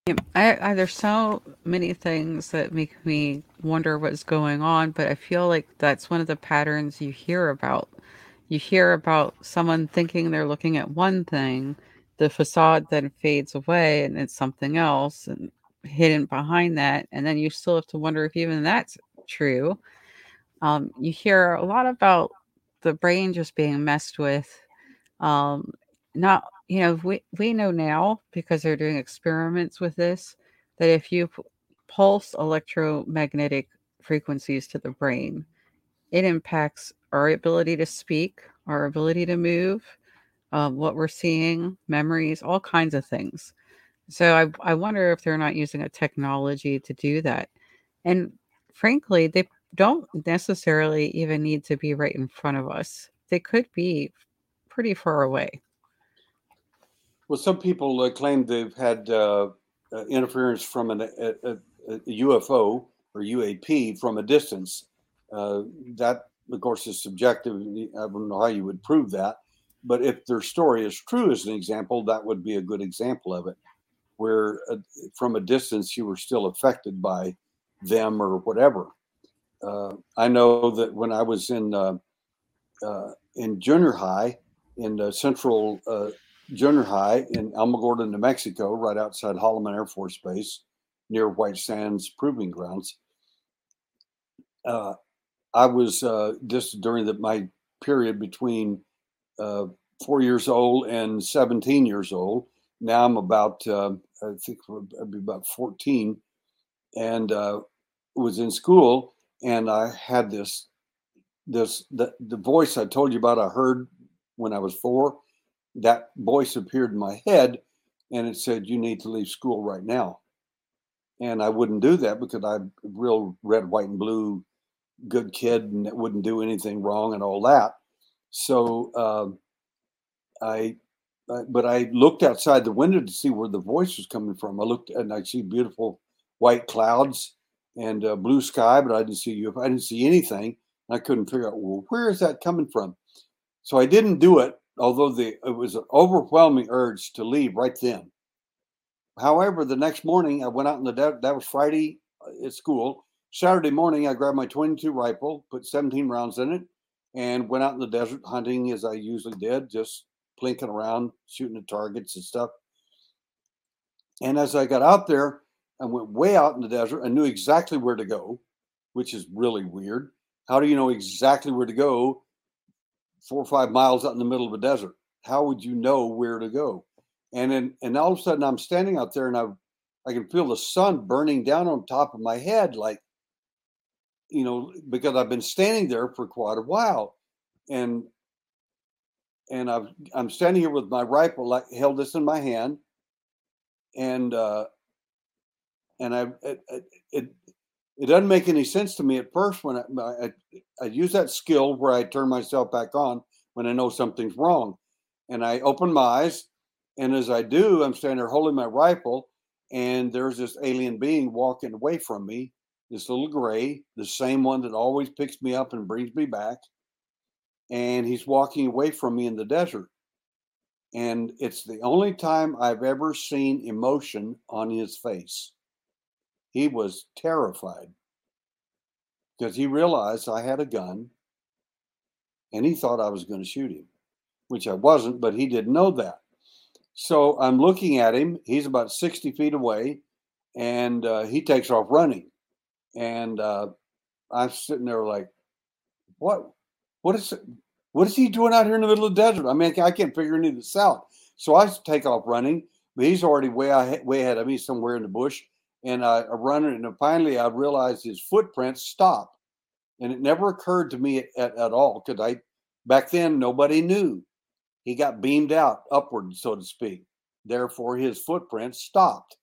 I, I, there's so many things that make me wonder what's going on, but I feel like that's one of the patterns you hear about. You hear about someone thinking they're looking at one thing, the facade then fades away and it's something else and hidden behind that and then you still have to wonder if even that's true um, you hear a lot about the brain just being messed with um, not you know we, we know now because they're doing experiments with this that if you p- pulse electromagnetic frequencies to the brain it impacts our ability to speak our ability to move um, what we're seeing, memories, all kinds of things. So I, I wonder if they're not using a technology to do that. And frankly, they don't necessarily even need to be right in front of us. They could be pretty far away. Well, some people uh, claim they've had uh, uh, interference from an, a, a, a, UFO or UAP from a distance. Uh, that, of course, is subjective. I don't know how you would prove that. But if their story is true, as an example, that would be a good example of it, where uh, from a distance you were still affected by them or whatever. Uh, I know that when I was in in junior high, in Central Junior High in Alamogordo, New Mexico, right outside Holloman Air Force Base, near White Sands Proving Grounds. Uh, I was uh, just during the, my period between uh, four years old and 17 years old. Now I'm about, uh, I think I'd be about 14, and uh, was in school, and I had this, this the, the voice I told you about. I heard when I was four. That voice appeared in my head, and it said, "You need to leave school right now." And I wouldn't do that because I'm real red, white, and blue good kid and wouldn't do anything wrong and all that. So um, I, I, but I looked outside the window to see where the voice was coming from. I looked and I see beautiful white clouds and uh, blue sky, but I didn't see you. I didn't see anything. I couldn't figure out well, where is that coming from. So I didn't do it, although the it was an overwhelming urge to leave right then. However, the next morning I went out in the desert. that was Friday uh, at school. Saturday morning I grabbed my 22 rifle, put 17 rounds in it, and went out in the desert hunting as I usually did, just plinking around, shooting at targets and stuff. And as I got out there, I went way out in the desert. I knew exactly where to go, which is really weird. How do you know exactly where to go four or five miles out in the middle of a desert? How would you know where to go? And then, and all of a sudden, I'm standing out there, and I, I can feel the sun burning down on top of my head, like you know, because I've been standing there for quite a while, and and I've, I'm standing here with my rifle, like held this in my hand, and uh, and I it, it it doesn't make any sense to me at first when I, I, I use that skill where I turn myself back on when I know something's wrong, and I open my eyes, and as I do, I'm standing there holding my rifle, and there's this alien being walking away from me this little gray, the same one that always picks me up and brings me back. And he's walking away from me in the desert. And it's the only time I've ever seen emotion on his face. He was terrified because he realized I had a gun and he thought I was going to shoot him, which I wasn't, but he didn't know that. So I'm looking at him. He's about 60 feet away and uh, he takes off running and uh, I'm sitting there like, what? What is it? What is he doing out here in the middle of the desert? I mean, I can't figure any of this out. So I take off running, but he's already way way ahead of me somewhere in the bush. And I, I run, it, and finally I realized his footprints stop. And it never occurred to me at, at, all because I back then nobody knew. He got beamed out upward, so to speak. Therefore, his footprints stopped.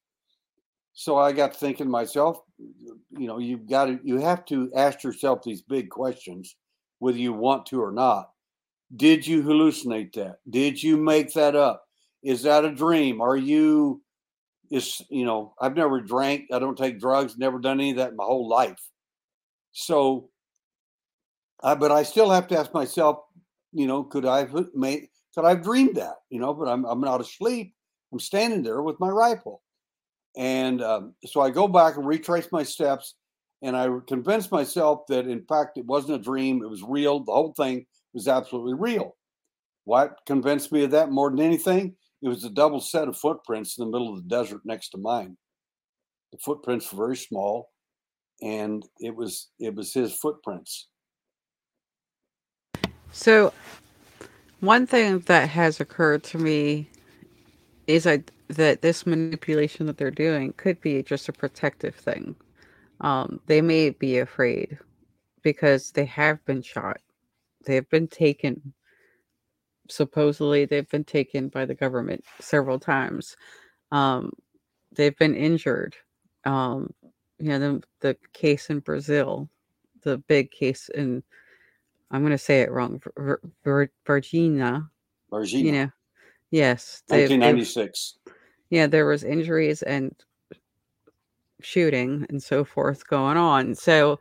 So I got thinking myself, you know, you've got to, you have to ask yourself these big questions, whether you want to or not. Did you hallucinate that? Did you make that up? Is that a dream? Are you, is, you know, I've never drank, I don't take drugs, never done any of that in my whole life. So, but I still have to ask myself, you know, could I have made, could I have dreamed that, you know, but I'm, I'm not asleep. I'm standing there with my rifle. And um, so I go back and retrace my steps, and I convinced myself that in fact it wasn't a dream; it was real. The whole thing was absolutely real. What convinced me of that more than anything? It was a double set of footprints in the middle of the desert next to mine. The footprints were very small, and it was it was his footprints. So, one thing that has occurred to me is I that this manipulation that they're doing could be just a protective thing. Um, they may be afraid because they have been shot. They have been taken. Supposedly, they've been taken by the government several times. Um, they've been injured. Um, you know, the, the case in Brazil, the big case in, I'm going to say it wrong, Vir- Virginia. Virginia. You know, yes. 1996 yeah, there was injuries and shooting and so forth going on. So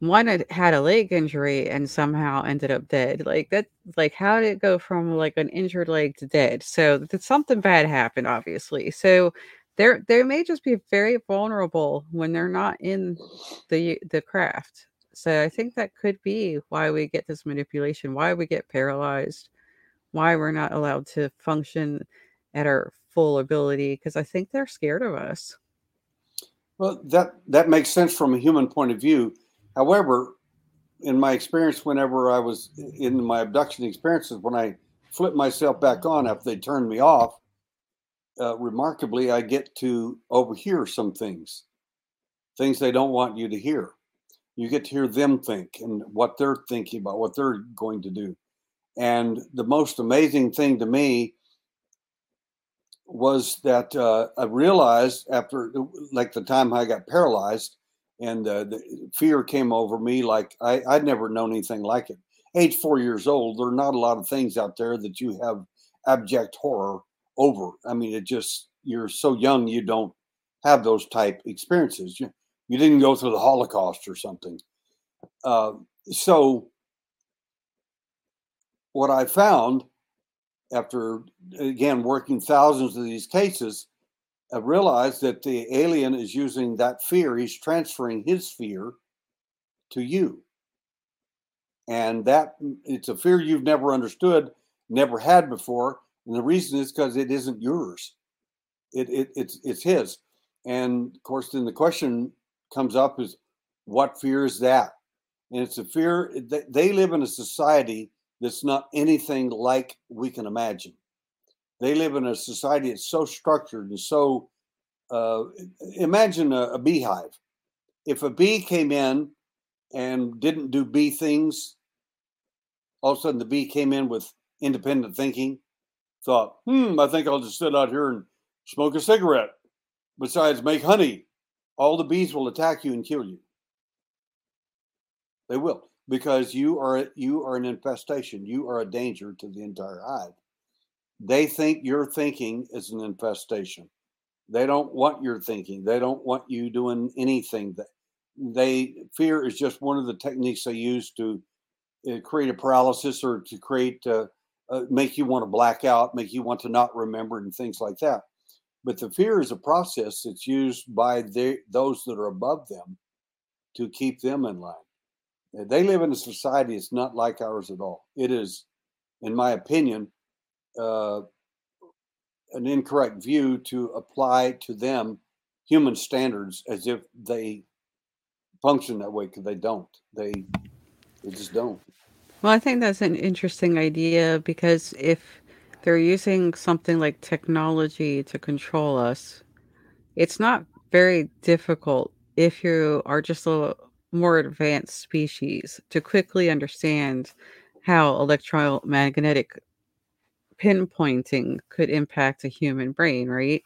one had, a leg injury and somehow ended up dead. Like that, like how did it go from like an injured leg to dead? So something bad happened, obviously. So they're they may just be very vulnerable when they're not in the the craft. So I think that could be why we get this manipulation, why we get paralyzed, why we're not allowed to function at our full ability because I think they're scared of us. Well, that that makes sense from a human point of view. However, in my experience, whenever I was in my abduction experiences, when I flipped myself back on after they turned me off, uh, remarkably, I get to overhear some things, things they don't want you to hear. You get to hear them think and what they're thinking about, what they're going to do. And the most amazing thing to me was that uh, I realized after, like, the time I got paralyzed and uh, the fear came over me like I, I'd never known anything like it. Age four years old, there are not a lot of things out there that you have abject horror over. I mean, it just, you're so young, you don't have those type experiences. You, you didn't go through the Holocaust or something. Uh, so, what I found after again working thousands of these cases, Uh, I realized that the alien is using that fear. He's transferring his fear to you, and that mm, it's a fear you've never understood, never had before. And the reason is because it isn't yours. It, it it's it's his. And of course, then the question comes up is, what fear is that? And it's a fear. Eh, that They live in a society that's not anything like we can imagine. They live in a society that's so structured and so. Uh, imagine a, a beehive. If a bee came in and didn't do bee things, all of a sudden the bee came in with independent thinking, thought, hmm, I think I'll just sit out here and smoke a cigarette. Besides, make honey. All the bees will attack you and kill you. They will because you are you are an infestation. You are a danger to the entire hive. They think your thinking is an infestation. They don't want your thinking. They don't want you doing anything that they fear is just one of the techniques they use to uh, create a paralysis or to create uh, uh, make you want to black out, make you want to not remember, and things like that. But the fear is a process that's used by the, those that are above them to keep them in line. They live in a society that's not like ours at all. It is, in my opinion, uh, an incorrect view to apply to them human standards as if they function that way because they don't. They they just don't. Well, I think that's an interesting idea because if they're using something like technology to control us, it's not very difficult if you are just a more advanced species to quickly understand how electromagnetic pinpointing could impact a human brain, right?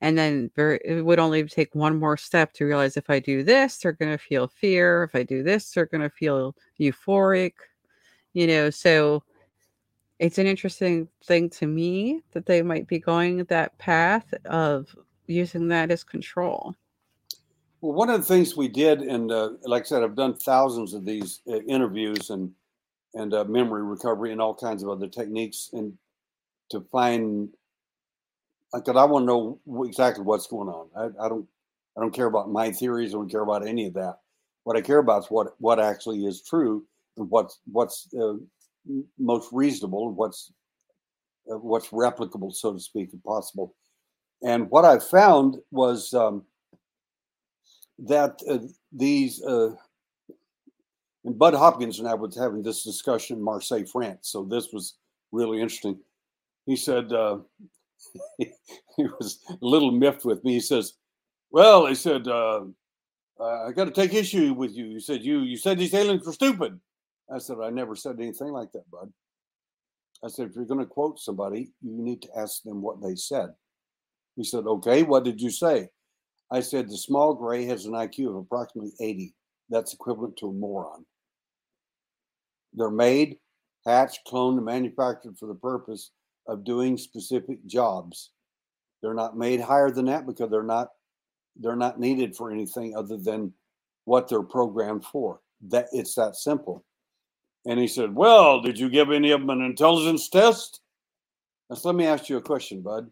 And then it would only take one more step to realize if I do this, they're going to feel fear. If I do this, they're going to feel euphoric, you know. So it's an interesting thing to me that they might be going that path of using that as control. Well, one of the things we did, and uh, like I said, I've done thousands of these uh, interviews and and uh, memory recovery and all kinds of other techniques, and to find because I want to know exactly what's going on. I, I, don't I don't care about my theories. I don't care about any of that. What I care about is what what actually is true and what's what's uh, most reasonable, what's uh, what's replicable, so to speak, if possible. And what I found was. Um, that uh, these uh, and Bud Hopkins and I was having this discussion in Marseille, France. So this was really interesting. He said uh, [LAUGHS] he was a little miffed with me. He says, "Well," he said, uh, "I got to take issue with you." You said you you said these aliens were stupid. I said, "I never said anything like that, Bud." I said, "If you're going to quote somebody, you need to ask them what they said." He said, "Okay, what did you say?" I said the small gray has an IQ of approximately 80. That's equivalent to a moron. They're made, hatched, cloned, and manufactured for the purpose of doing specific jobs. They're not made higher than that because they're not they're not needed for anything other than what they're programmed for. That it's that simple. And he said, Well, did you give any of them an intelligence test? Now, let me ask you a question, bud. Have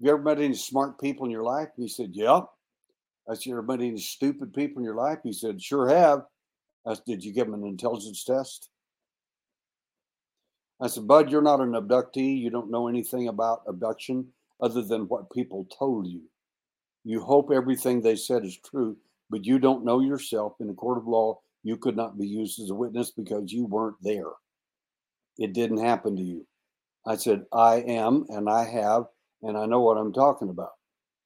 you ever met any smart people in your life? He said, Yeah. I said, "Ever met any stupid people in your life? He said, sure have. I said, did you give them an intelligence test? I said, Bud, you're not an abductee. You don't know anything about abduction other than what people told you. You hope everything they said is true, but you don't know yourself. In a court of law, you could not be used as a witness because you weren't there. It didn't happen to you. I said, I am, and I have, and I know what I'm talking about.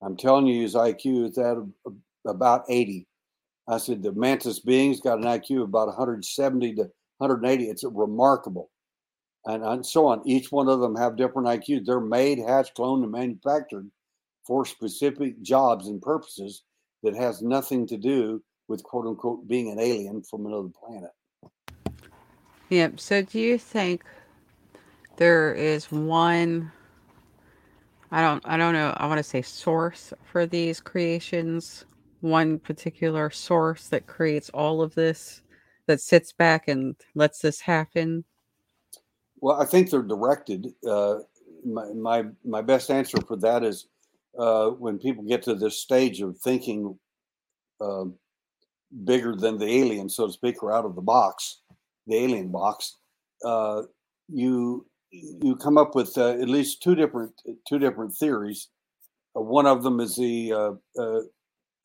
I'm telling you, his IQ is at about 80. I said, the mantis being's got an IQ of about 170 to 180. It's remarkable. And, and so on. Each one of them have different IQs. They're made, hatched, cloned, and manufactured for specific jobs and purposes that has nothing to do with quote unquote being an alien from another planet. Yep. So do you think there is one I don't I don't know, I want to say source for these creations, one particular source that creates all of this that sits back and lets this happen? Well, I think they're directed. Uh, my, my my best answer for that is uh, when people get to this stage of thinking uh, bigger than the alien, so to speak, or out of the box, the alien box, uh, you you come up with uh, at least two different two different theories. Uh, one of them is the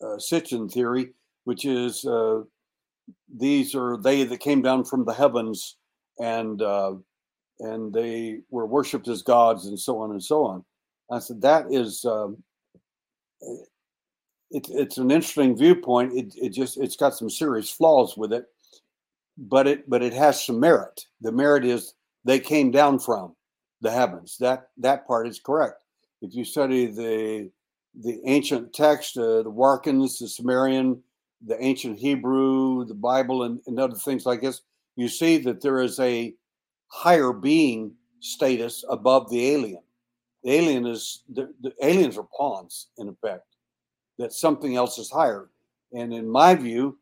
Sitchin theory, which is these are they that came down from the heavens and and they were worshipped as gods and so on and so on. I said that is um, it, it's an interesting viewpoint. It, it just it's got some serious flaws with it, but it but it has some merit. The merit is they came down from the heavens. That that part is correct. If you study the the ancient text, uh, the Warkins, the Sumerian, the ancient Hebrew, the Bible, and, and other things like this, you see that there is a higher being status above the alien. The alien is the, the aliens are pawns in effect. That something else is higher. And in my view,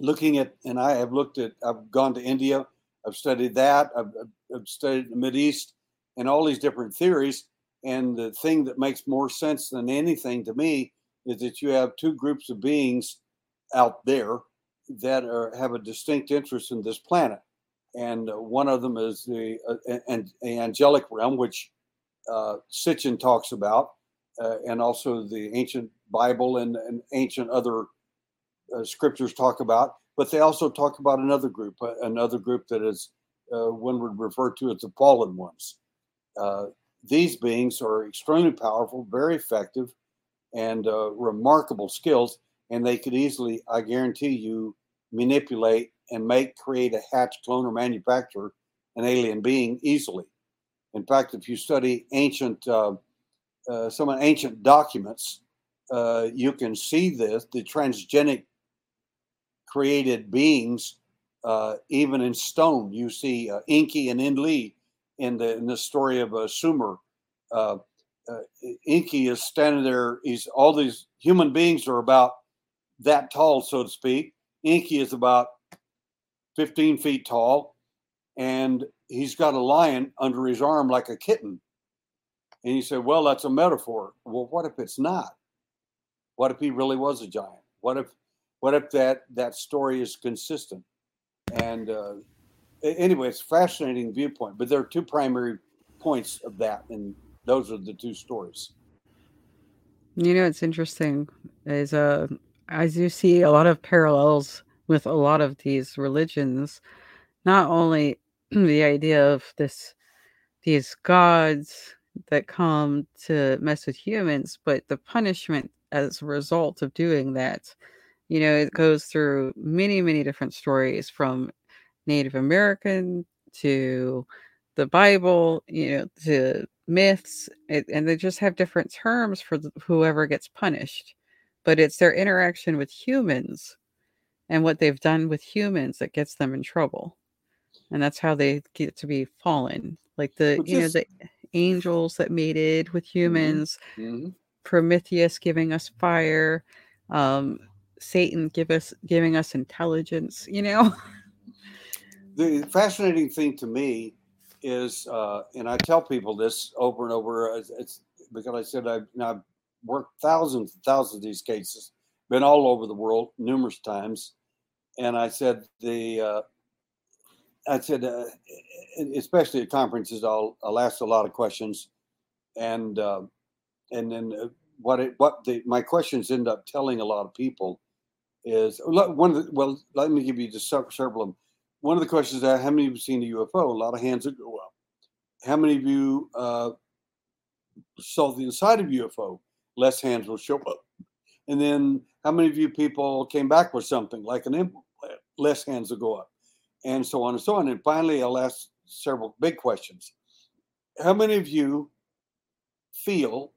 looking at and I have looked at I've gone to India, I've studied that, I've, I've studied the Mid East and all these different theories. And the thing that makes more sense than anything to me is that you have two groups of beings out there that are, have a distinct interest in this planet. And one of them is the, uh, and, angelic realm, which uh, Sitchin talks about, uh, and also the ancient Bible and, and ancient other uh, scriptures talk about. But they also talk about another group, uh, another group that is uh, one would refer to as the fallen ones. Uh, these beings are extremely powerful, very effective, and remarkable skills. And they could easily, I guarantee you, manipulate and make, create a hatch, clone, or manufacture an alien being easily. In fact, if you study ancient, uh, uh, some ancient documents, uh, you can see this the transgenic created beings uh, even in stone. You see uh, Enki and Enlil in the in the story of uh, Sumer. Enki is standing there. He's all these human beings are about that tall, so to speak. Enki is about 15 feet tall, and he's got a lion under his arm like a kitten. And he said, Well, that's a metaphor. Well, what if it's not? What if he really was a giant? What if what if that that story is consistent? And uh, anyway, it's a fascinating viewpoint. But there are two primary points of that, and those are the two stories. You know, it's interesting is uh, as you see a lot of parallels with a lot of these religions. Not only [CLEARS THROAT] the idea of this these gods that come to mess with humans, but the punishment as a result of doing that. You know, it goes through many, many different stories from Native American to the Bible, you know, to myths, it, and they just have different terms for the, whoever gets punished. But it's their interaction with humans and what they've done with humans that gets them in trouble. And that's how they get to be fallen. Like the, you know, the angels that mated with mm-hmm. humans, mm-hmm. Prometheus giving us fire, um, Satan give us giving us intelligence, you know. [LAUGHS] the fascinating thing to me is, uh, and I tell people this over and over, it's, it's because I said I've, I've worked thousands and thousands of these cases, been all over the world numerous times, and I said the uh, I said, uh, especially at conferences, I'll I'll ask a lot of questions, and uh, and then uh, what it what the my questions end up telling a lot of people is one of the well. Let me give you just several of them. One of the questions is how many of you seen a UFO? A lot of hands would go up. How many of you uh, saw the inside of UFO? Less hands will show up. And then how many of you people came back with something like an implant? Less hands will go up, and so on and so on. And finally, I'll ask several big questions. How many of you feel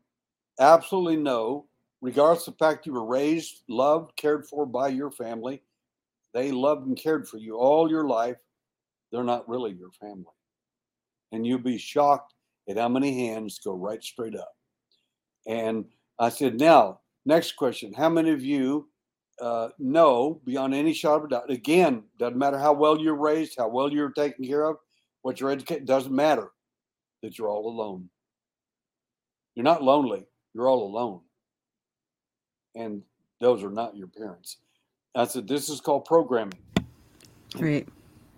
absolutely know, regardless of the fact you were raised, loved, cared for by your family, they loved and cared for you all your life, they're not really your family. And you'll be shocked at how many hands go right straight up. And I said, now, next question. How many of you uh, know beyond any shot of a doubt? Again, doesn't matter how well you're raised, how well you're taken care of, what you're educated, doesn't matter that you're all alone. You're not lonely, you're all alone. And those are not your parents. I said, this is called programming. Right.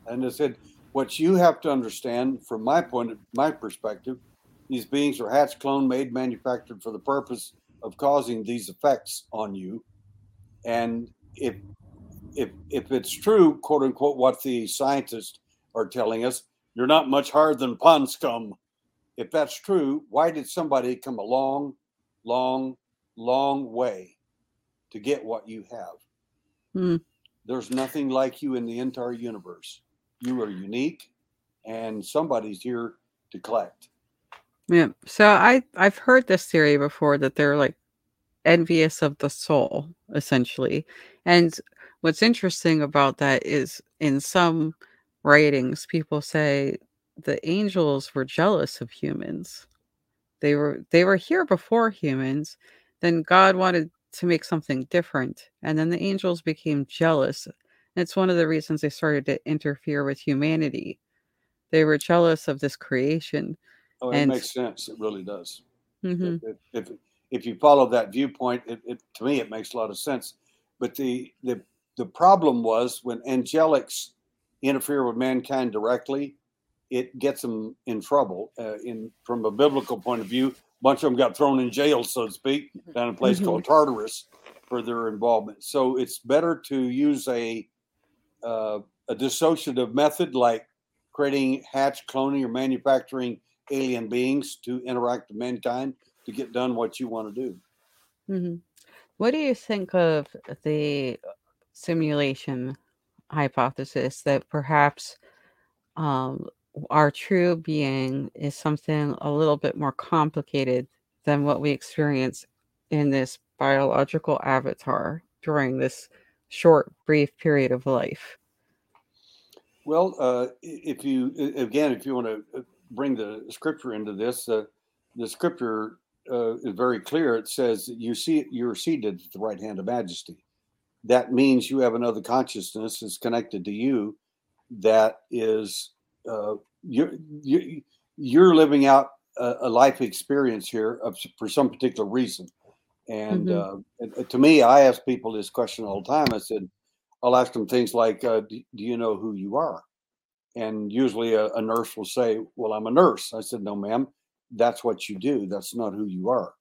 And I said, what you have to understand from my point of my perspective, these beings are hatched, cloned, made, manufactured for the purpose of causing these effects on you. And if if if it's true, quote unquote, what the scientists are telling us, you're not much harder than pond scum. If that's true, why did somebody come a long, long, long way to get what you have? Hmm. There's nothing like you in the entire universe. You are unique, and somebody's here to collect. Yeah. So I I've heard this theory before that they're like envious of the soul, essentially. And what's interesting about that is in some writings, people say the angels were jealous of humans. They were they were here before humans. Then God wanted to make something different, and then the angels became jealous. And it's one of the reasons they started to interfere with humanity. They were jealous of this creation. Oh, it and, makes sense. It really does. Mm-hmm. If, if, if you follow that viewpoint, it, it, to me it makes a lot of sense. But the the the problem was when angelics interfere with mankind directly, it gets them in trouble. Uh, in from a biblical point of view, a bunch of them got thrown in jail, so to speak, down in a place mm-hmm. called Tartarus for their involvement. So it's better to use a uh, a dissociative method like creating hatch cloning or manufacturing alien beings to interact with mankind to get done what you want to do. Mm-hmm. What do you think of the simulation hypothesis that perhaps um, our true being is something a little bit more complicated than what we experience in this biological avatar during this short, brief period of life? Well, uh, if you again, if you want to uh, bring the scripture into this, uh, the scripture uh, is very clear. It says you see you're seated at the right hand of majesty. That means you have another consciousness that's connected to you that is uh, you're, you, you're living out a, a, life experience here of, for some particular reason. And, mm-hmm. uh, to me, I ask people this question all the time. I said, I'll ask them things like, uh, do, do, you know who you are? And usually a, a, nurse will say, Well, I'm a nurse. I said, No, ma'am, that's what you do. That's not who you are.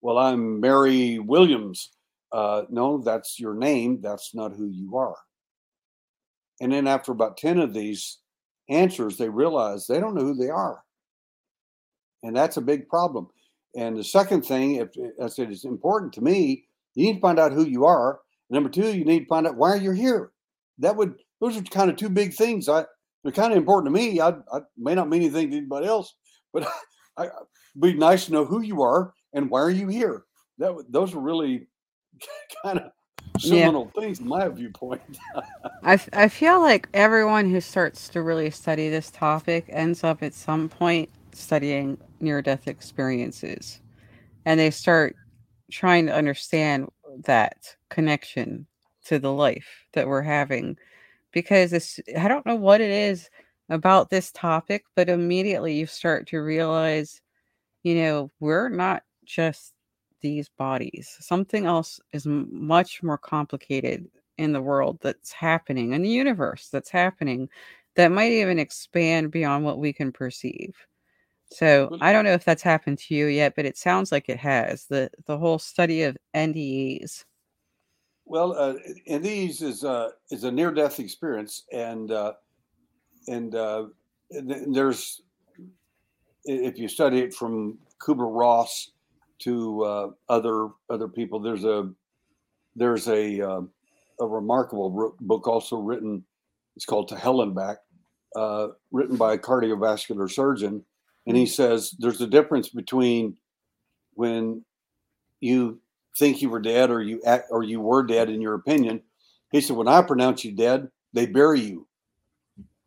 Well, I'm Mary Williams. Uh, no, that's your name. That's not who you are. And then after about 10 of these answers, they realize they don't know who they are. And that's a big problem. And the second thing, if I said it's important to me, you need to find out who you are. Number two, you need to find out why you're here. That would those are kind of two big things. I they're kind of important to me. I, I may not mean anything to anybody else, but [LAUGHS] I, be nice to know who you are and why are you here. That those are really [LAUGHS] kind of seminal yeah. things in my viewpoint. [LAUGHS] I, I feel like everyone who starts to really study this topic ends up at some point studying near death experiences. And they start trying to understand that connection to the life that we're having. Because it's, I don't know what it is about this topic, but immediately you start to realize, you know, we're not just these bodies. Something else is much more complicated in the world that's happening, in the universe that's happening, that might even expand beyond what we can perceive. So I don't know if that's happened to you yet, but it sounds like it has. The the whole study of NDEs. Well, uh, NDEs is uh, is a near death experience, and uh, and uh, there's if you study it from Kubler Ross to uh, other other people, there's a there's a uh, a remarkable book also written. It's called To Hell and Back, uh, written by a cardiovascular surgeon, and he says there's a difference between when you think you were dead or you act, or you were dead in your opinion. He said when I pronounce you dead, they bury you.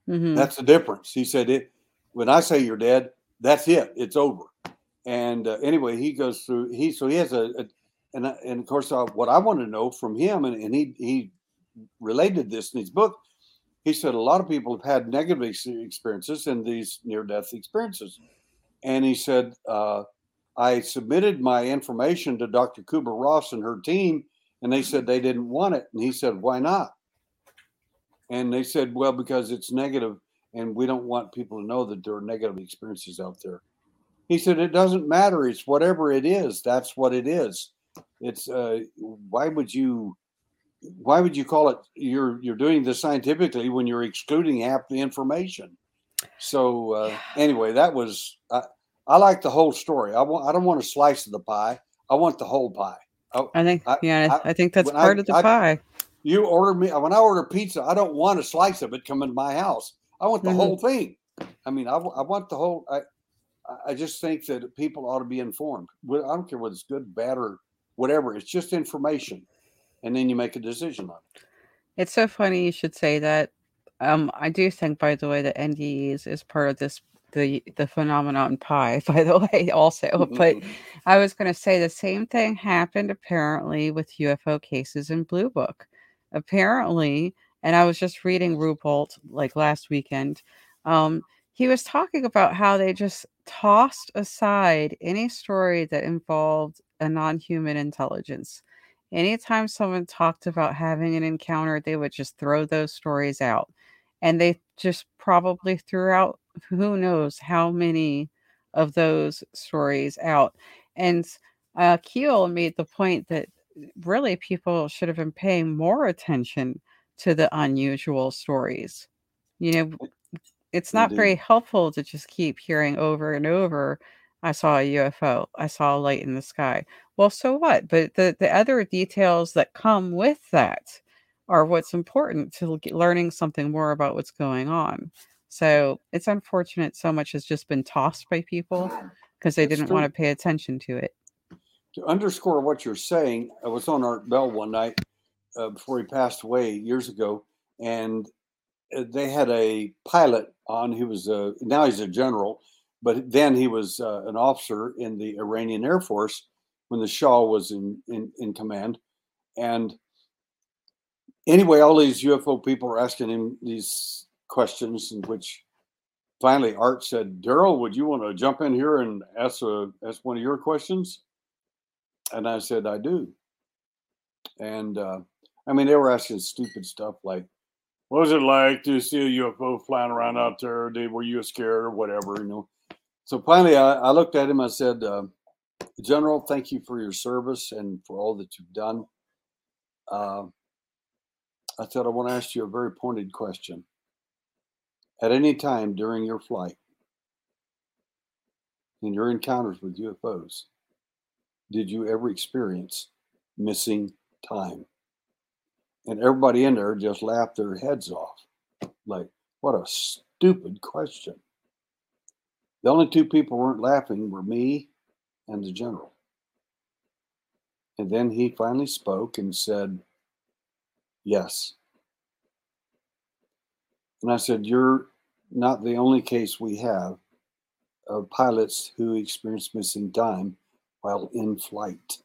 Mm-hmm. That's the difference. He said it when I say you're dead, that's it. It's over. And uh, anyway, he goes through. He so he has a, a and and of course uh, what I want to know from him, and, and he he related this in his book. He said a lot of people have had negative experiences in these near death experiences, and he said uh, I submitted my information to Dr. Kubler Ross and her team, and they said they didn't want it, and he said why not? And they said well because it's negative and we don't want people to know that there are negative experiences out there. He said, It doesn't matter. It's whatever it is. That's what it is. It's uh, why would you why would you call it you're you're doing this scientifically when you're excluding half the information so uh, anyway that was I, I like the whole story i want i don't want a slice of the pie i want the whole pie i, I think I, yeah I, think that's part of the pie you order me when i order pizza i don't want a slice of it coming to my house I want the mm-hmm. whole thing. I mean, I, I want the whole. I I just think that people ought to be informed. I don't care whether it's good, bad, or whatever. It's just information, and then you make a decision on it. It's so funny you should say that. Um, I do think, by the way, that NDEs is part of this the the phenomenon pie. [LAUGHS] By the way, also, [LAUGHS] but I was going to say the same thing happened apparently with UFO cases in Blue Book. Apparently, and I was just reading Ruppelt like last weekend. Um, he was talking about how they just tossed aside any story that involved a non-human intelligence. Anytime someone talked about having an encounter, they would just throw those stories out. And they just probably threw out who knows how many of those stories out. And uh, Keel made the point that really people should have been paying more attention to the unusual stories. You know, it's not Indeed. very helpful to just keep hearing over and over I saw a UFO. I saw a light in the sky. Well, so what? But the, the other details that come with that are what's important to learning something more about what's going on. So it's unfortunate so much has just been tossed by people because they didn't want to pay attention to it. To underscore what you're saying, I was on Art Bell one night uh, before he passed away years ago, and uh, they had a pilot on. He was a now he's a general, but then he was uh, an officer in the Iranian Air Force when the Shah was in, in, in command. And anyway, all these UFO people were asking him these questions, in which finally Art said, "Derrel, would you want to jump in here and ask a, ask one of your questions?" And I said, "I do." And uh, I mean, they were asking stupid stuff like, "What was it like to see a UFO flying around out there? Did, were you scared or whatever?" You know. So finally, I, I looked at him. I said, uh, "General, thank you for your service and for all that you've done." Uh, I said, "I want to ask you a very pointed question. At any time during your flight, in your encounters with UFOs, did you ever experience missing time?" And everybody in there just laughed their heads off. Like, what a stupid question. The only two people weren't laughing were me and the general. And then he finally spoke and said, Yes. And I said, You're not the only case we have of pilots who experience missing time while in flight.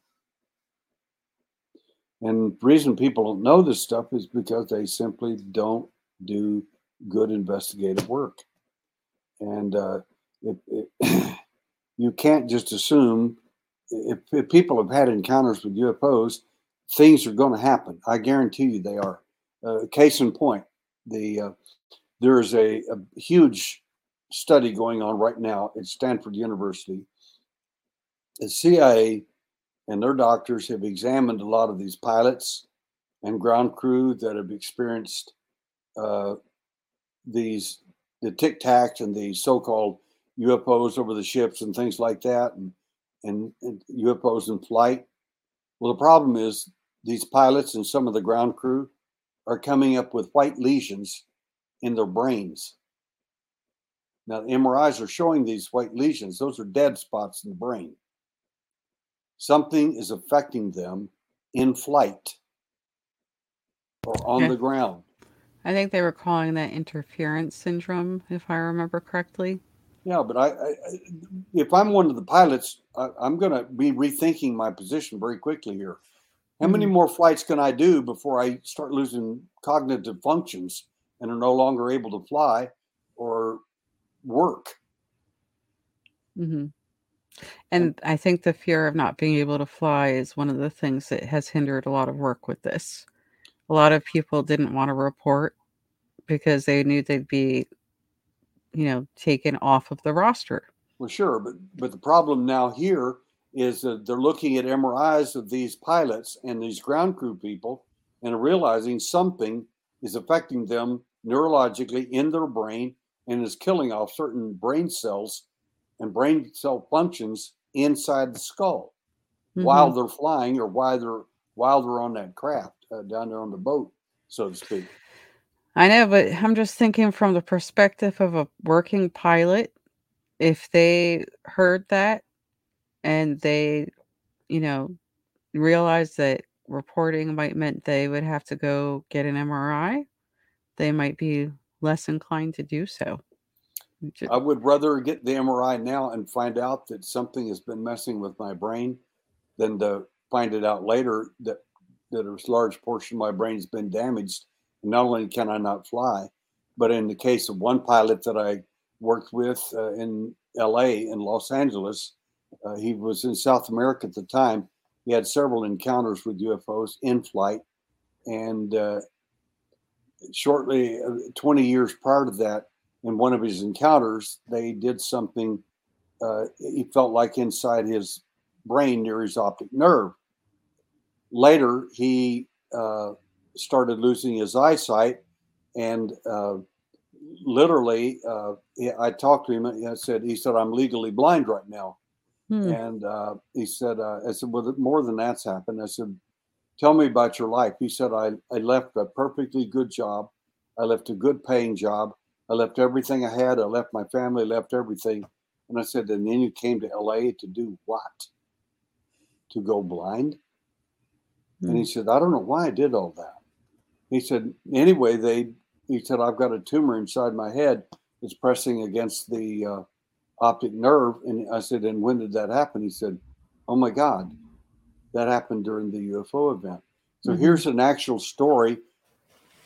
And the reason people don't know this stuff is because they simply don't do good investigative work. And uh, it, it, [CLEARS THROAT] you can't just assume if, if, people have had encounters with UFOs, things are going to happen. I guarantee you they are. Uh, case in point, the uh, there is a, a huge study going on right now at Stanford University. The CIA and their doctors have examined a lot of these pilots and ground crew that have experienced uh, these the tic tacs and the so-called UFOs over the ships and things like that, and, and, and UFOs in flight. Well, the problem is these pilots and some of the ground crew are coming up with white lesions in their brains. Now, the MRIs are showing these white lesions. Those are dead spots in the brain. Something is affecting them in flight or on the ground. I think they were calling that interference syndrome, if I remember correctly. Yeah, but I, I if I'm one of the pilots, I, am going to be rethinking my position very quickly here. How mm-hmm. many more flights can I do before I start losing cognitive functions and are no longer able to fly or work? Mm-hmm. And I think the fear of not being able to fly is one of the things that has hindered a lot of work with this. A lot of people didn't want to report because they knew they'd be, you know, taken off of the roster. Well, sure, but but the problem now here is that they're looking at MRIs of these pilots and these ground crew people and realizing something is affecting them neurologically in their brain and is killing off certain brain cells and brain cell functions inside the skull mm-hmm. while they're flying or while they're while they're on that craft uh, down there on the boat, so to speak. I know, but I'm just thinking from the perspective of a working pilot. If they heard that and they, you know, realized that reporting might meant they would have to go get an MRI, they might be less inclined to do so. I would rather get the MRI now and find out that something has been messing with my brain than to find it out later that that a large portion of my brain has been damaged. Not only can I not fly, but in the case of one pilot that I worked with uh, in L.A. in Los Angeles, uh, he was in South America at the time. He had several encounters with UFOs in flight, and uh, shortly, uh, 20 years prior to that, in one of his encounters, they did something uh, he felt like inside his brain near his optic nerve. Later, he uh, started losing his eyesight, and uh, literally, uh, I talked to him. And I said, "He said I'm legally blind right now," hmm. and uh, he said, uh, "I said, well, more than that's happened." I said, "Tell me about your life." He said, "I I left a perfectly good job. I left a good paying job." I left everything I had. I left my family, left everything. And I said, and then you came to LA to do what? To go blind? Mm-hmm. And he hmm. said, I don't know why I did all that. He said, anyway, they, he said, I've got a tumor inside my head It's pressing against the uh, optic nerve. And I said, and when did that happen? He said, oh my God, that happened during the UFO event. So mm-hmm. here's an actual story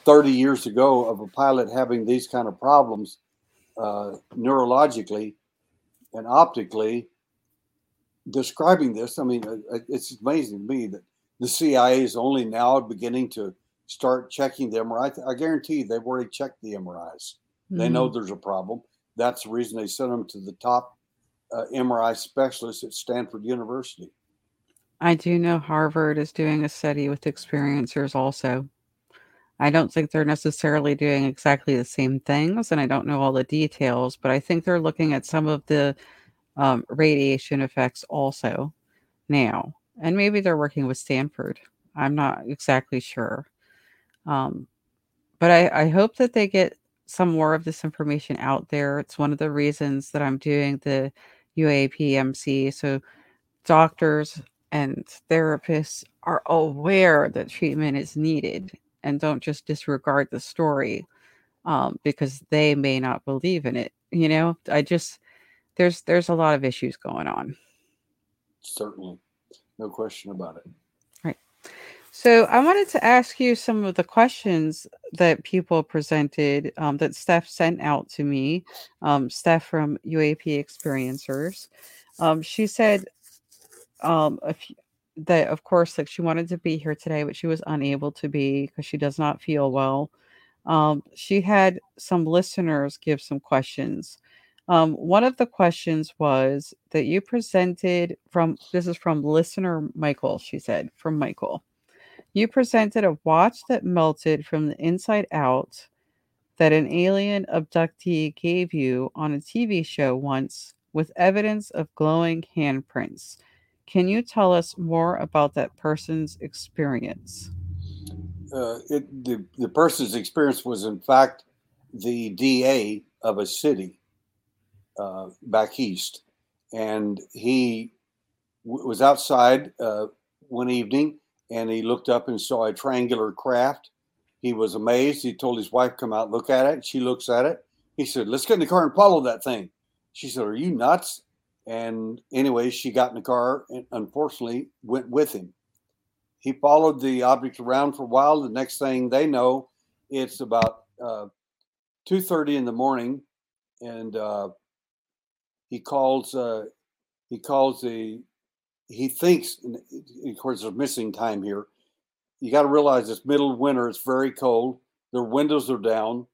30 years ago of a pilot having these kind of problems uh, neurologically and optically describing this i mean it's amazing to me that the cia is only now beginning to start checking the mri i guarantee they've already checked the mris mm-hmm. they know mm-hmm. there's a problem that's the reason they sent them to the top uh, mri specialists at stanford university i do know harvard is doing a study with experiencers also I don't think they're necessarily doing exactly the same things, and I don't know all the details, but I think they're looking at some of the um, radiation effects also now. And maybe they're working with Stanford. I'm not exactly sure. Um, but I, I hope that they get some more of this information out there. It's one of the reasons that I'm doing the UAPMC. So doctors and therapists are aware that treatment is needed and don't just disregard the story um, because they may not believe in it. You know, I just there's there's a lot of issues going on. Certainly, no question about it. Right. So I wanted to ask you some of the questions that people presented um, that Steph sent out to me. Um, Steph from UAP Experiencers. Um, she said, um, if that of course like she wanted to be here today but she was unable to be because she does not feel well Um, she had some listeners give some questions. Um, one of the questions was that you presented from this is from listener Michael, she said, from Michael. You presented a watch that melted from the inside out that an alien abductee gave you on a TV show once with evidence of glowing handprints. Can you tell us more about that person's experience? Uh, it, the, the person's experience was, in fact, the DA of a city uh, back east. And he w- was outside uh, one evening and he looked up and saw a triangular craft. He was amazed. He told his wife, Come out, look at it. She looks at it. He said, Let's get in the car and follow that thing. She said, Are you nuts? And anyway, she got in the car and unfortunately went with him. He followed the object around for a while. The next thing they know, it's about uh, 2.30 in the morning and uh, he calls uh, he calls the he thinks of course there's missing time here you got to realize it's middle of winter it's very cold their windows are down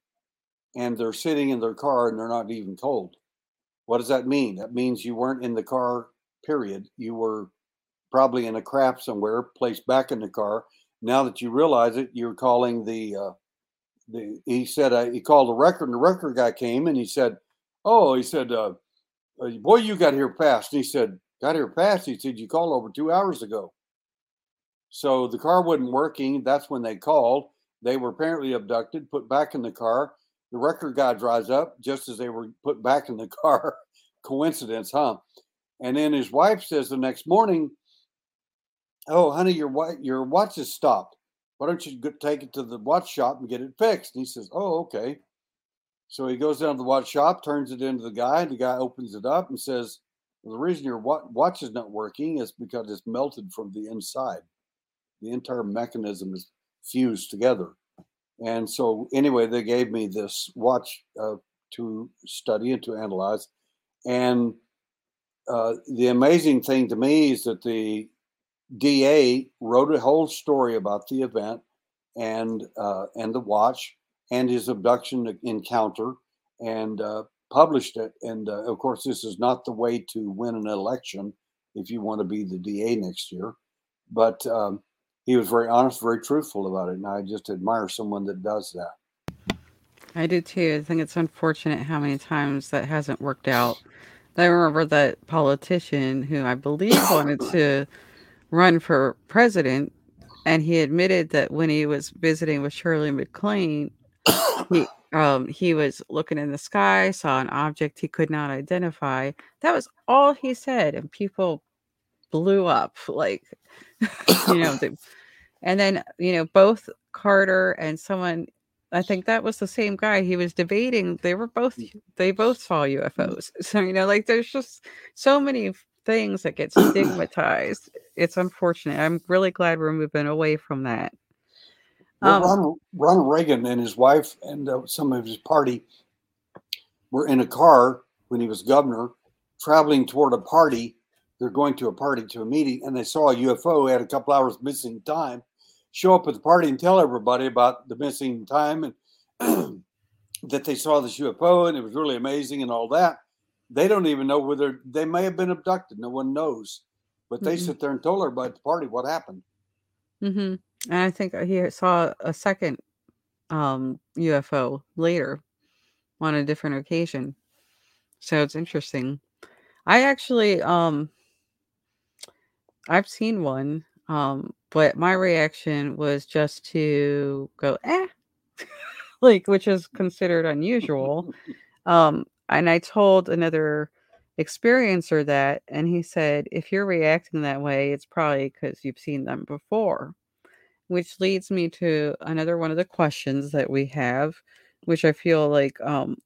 and they're sitting in their car and they're not even cold what does that mean that means you weren't in the car period you were probably in a craft somewhere placed back in the car now that you realize it you're calling the uh, the he said uh, he called the record and the record guy came and he said oh he said uh, uh, boy, you got here fast. And he said, got here fast. He said, you called over two hours ago. So the car wasn't working. That's when they called. They were apparently abducted, put back in the car. The record guy drives up just as they were put back in the [LAUGHS] car. Coincidence, huh? And then his wife says the next morning, "Oh, honey, your watch your watch is stopped. Why don't you take it to the watch shop and get it fixed?" And he says, "Oh, okay." So he goes down to the watch shop, turns it into the guy, the guy opens it up and says, well, The reason your watch is not working is because it's melted from the inside. The entire mechanism is fused together. And so, anyway, they gave me this watch uh, to study and to analyze. And uh, the amazing thing to me is that the DA wrote a whole story about the event and uh, and the watch and his abduction encounter and uh, published it. And uh, of course, this is not the way to win an election if you want to be the DA next year. But um, he was very honest, very truthful about it. And I just admire someone that does that. I do too. I think it's unfortunate how many times that hasn't worked out. I remember that politician who I believe [COUGHS] wanted to run for president, and he admitted that when he was visiting with Shirley MacLaine, he [COUGHS] um he was looking in the sky, saw an object he could not identify. That was all he said, and people blew up like [LAUGHS] you know [COUGHS] the, and then you know both Carter and someone I think that was the same guy he was debating they were both they both saw UFOs [LAUGHS] so you know like there's just so many things that get [COUGHS] stigmatized it's unfortunate I'm really glad we're moving away from that well, um, Ronald, Ronald, Reagan and his wife and uh, some of his party were in a car when he was governor, traveling toward a party. They're going to a party to a meeting, and they saw a UFO. Had a couple hours missing time. Show up at the party and tell everybody about the missing time and [CLEARS THROAT] that they saw this UFO and it was really amazing and all that. They don't even know whether they may have been abducted. No one knows, but they mm-hmm. sit there and told everybody at the party what happened. Mm-hmm. And I think he saw a second um, UFO later on a different occasion. So it's interesting. I actually um I've seen one um but my reaction was just to go eh [LAUGHS] like which is considered unusual. [LAUGHS] Um and I told another experiencer that and he said if you're reacting that way it's probably cuz you've seen them before which leads me to another one of the questions that we have, which I feel like um,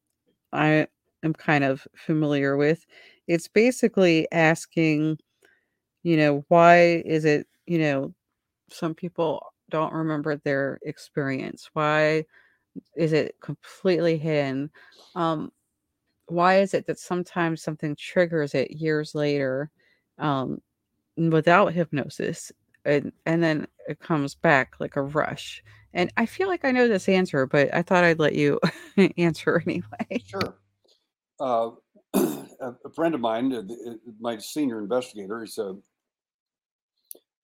I am kind of familiar with. It's basically asking, you know, why is it, you know, some people don't remember their experience? Why is it completely hidden? Um, why is it that sometimes something triggers it years later um, without hypnosis? and and then it comes back like a rush And I feel like I know this answer, but I thought I'd let you [LAUGHS] answer [LAUGHS] anyway. Sure. Uh, [CLEARS THROAT] a friend of mine, uh, uh, my senior investigator, is a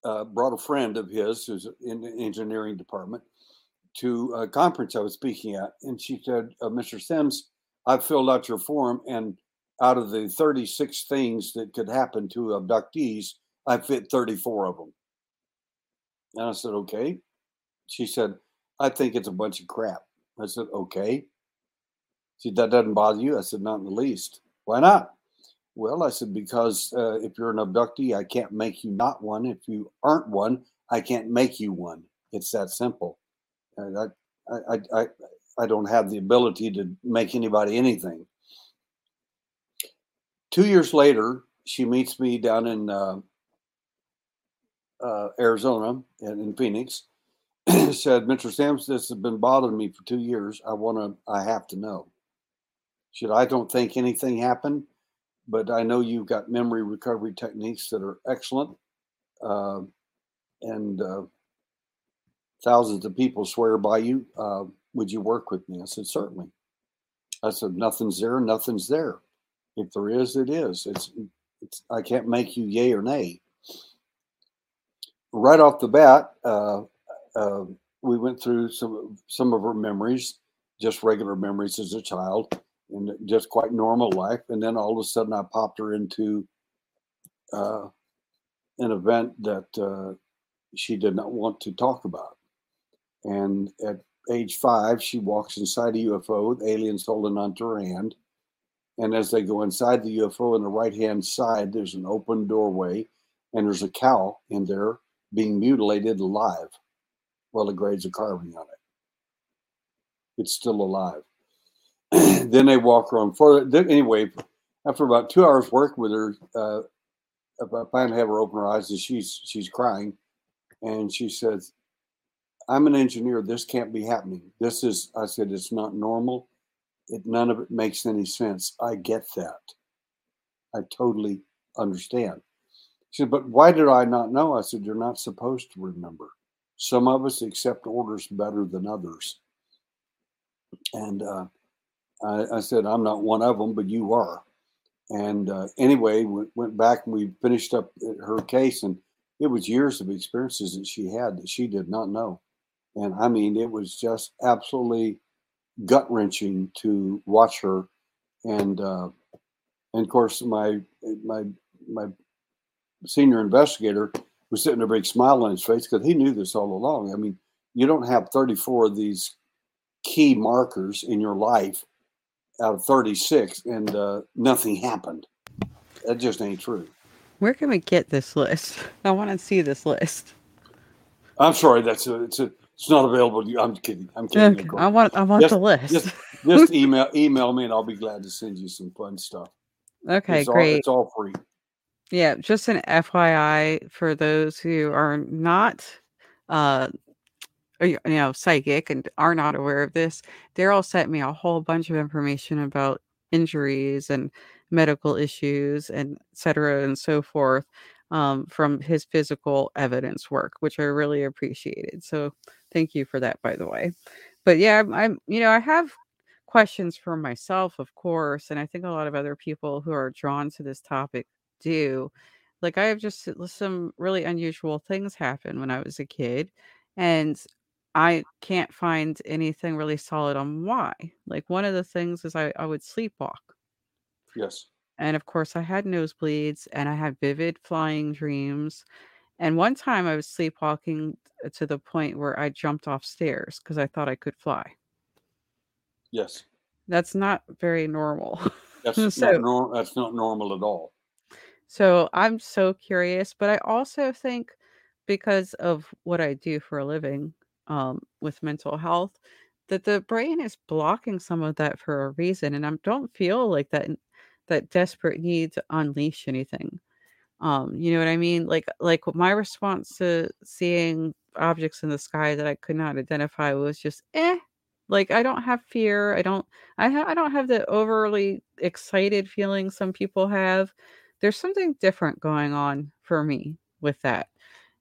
uh, brought a friend of his who's in the engineering department to a conference I was speaking at, and she said, uh, "Mr. Sims, I've filled out your form, and out of the 36 things that could happen to abductees, I fit 34 of them." And I said, "Okay." She said, "I think it's a bunch of crap." I said, "Okay." She said, "That doesn't bother you?" I said, "Not in the least." Why not? Well, I said, because uh, if you're an abductee, I can't make you not one. If you aren't one, I can't make you one. It's that simple. I, I, I, I don't have the ability to make anybody anything. Two years later, she meets me down in uh, uh, Arizona and in Phoenix. [CLEARS THROAT] said, Mr. Sims, this has been bothering me for two years. I want to, I have to know. Should I don't think anything happened but I know you've got memory recovery techniques that are excellent. Uh, and uh, thousands of people swear by you. Uh, would you work with me? I said, certainly. I said, nothing's there, nothing's there. If there is, it is. It's, it's I can't make you yay or nay. Right off the bat, uh, uh, we went through some some of her memories, just regular memories as a child and just quite normal life. And then all of a sudden, I popped her into uh, an event that uh, she did not want to talk about. And at age five, she walks inside a UFO with aliens holding onto her hand. And as they go inside the UFO on the right hand side, there's an open doorway, and there's a cow in there being mutilated alive while the grades are carving on it. It's still alive. [CLEARS THROAT] then they walk around for then anyway. After about two hours work with her, uh, I to have her open her eyes, and she's she's crying, and she says, "I'm an engineer. This can't be happening. This is." I said, "It's not normal. It none of it makes any sense. I get that. I totally understand." She said, "But why did I not know?" I said, "You're not supposed to remember. Some of us accept orders better than others." And uh, I, I, said, I'm not one of them, but you are. And uh, anyway, we went back and we finished up her case, and it was years of experiences that she had that she did not know. And I mean, it was just absolutely gut wrenching to watch her. And, uh, and of course, my my my senior investigator was sitting a big smile on his face because he knew this all along. I mean, you don't have 34 of these key markers in your life out of 36 and uh, nothing happened. That just ain't true. Where can we get this list? [LAUGHS] I want to see this list. I'm sorry, that's a, it's a, it's not available. I'm kidding. I'm kidding. Okay. I want I want just, the list. Just, [LAUGHS] just, email email me and I'll be glad to send you some fun stuff. Okay, it's great. All, it's all free. Yeah, just an FYI for those who are not uh, you know, psychic and are not aware of this, Derrel sent me a whole bunch of information about injuries and medical issues and et cetera and so forth um, from his physical evidence work, which I really appreciated. So thank you for that, by the way. But yeah, I'm, I'm you know, I have questions for myself, of course, and I think a lot of other people who are drawn to this topic do. Like I have just some really unusual things happen when I was a kid. And I can't find anything really solid on why. Like one of the things is I, I would sleepwalk. Yes. And of course, I had nosebleeds and I had vivid flying dreams. And one time I was sleepwalking to the point where I jumped off stairs because I thought I could fly. Yes. That's not very normal. That's [LAUGHS] so, not normal. That's not normal at all. So I'm so curious, but I also think because of what I do for a living, um, with mental health that the brain is blocking some of that for a reason and i don't feel like that that desperate need to unleash anything. Um you know what i mean? Like like my response to seeing objects in the sky that i could not identify was just eh. Like i don't have fear i don't i, ha- I don't have the overly excited feeling some people have. There's something different going on for me with that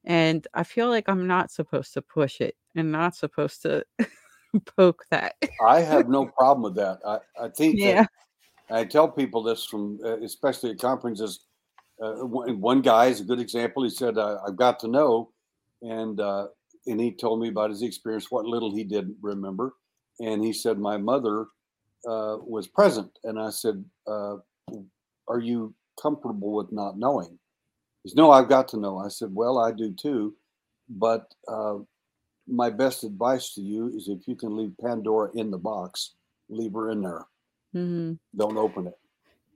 and i feel like i'm not supposed to push it and not supposed to [LAUGHS] poke that. I have no problem with that. I, I [LAUGHS] think Yeah. that I tell people this from, uh, especially at conferences. Uh, one one guy is a good example. He said, uh, "I've got to know," and uh, and he told me about his experience, what little he didn't remember, and he said, "My mother uh, was present," and I said, uh, "Are you comfortable with not knowing?" He said, "No, I've got to know." I said, "Well, I do too, but uh, my best advice to you is if you can leave Pandora in the box, leave her in there. hmm Don't open it."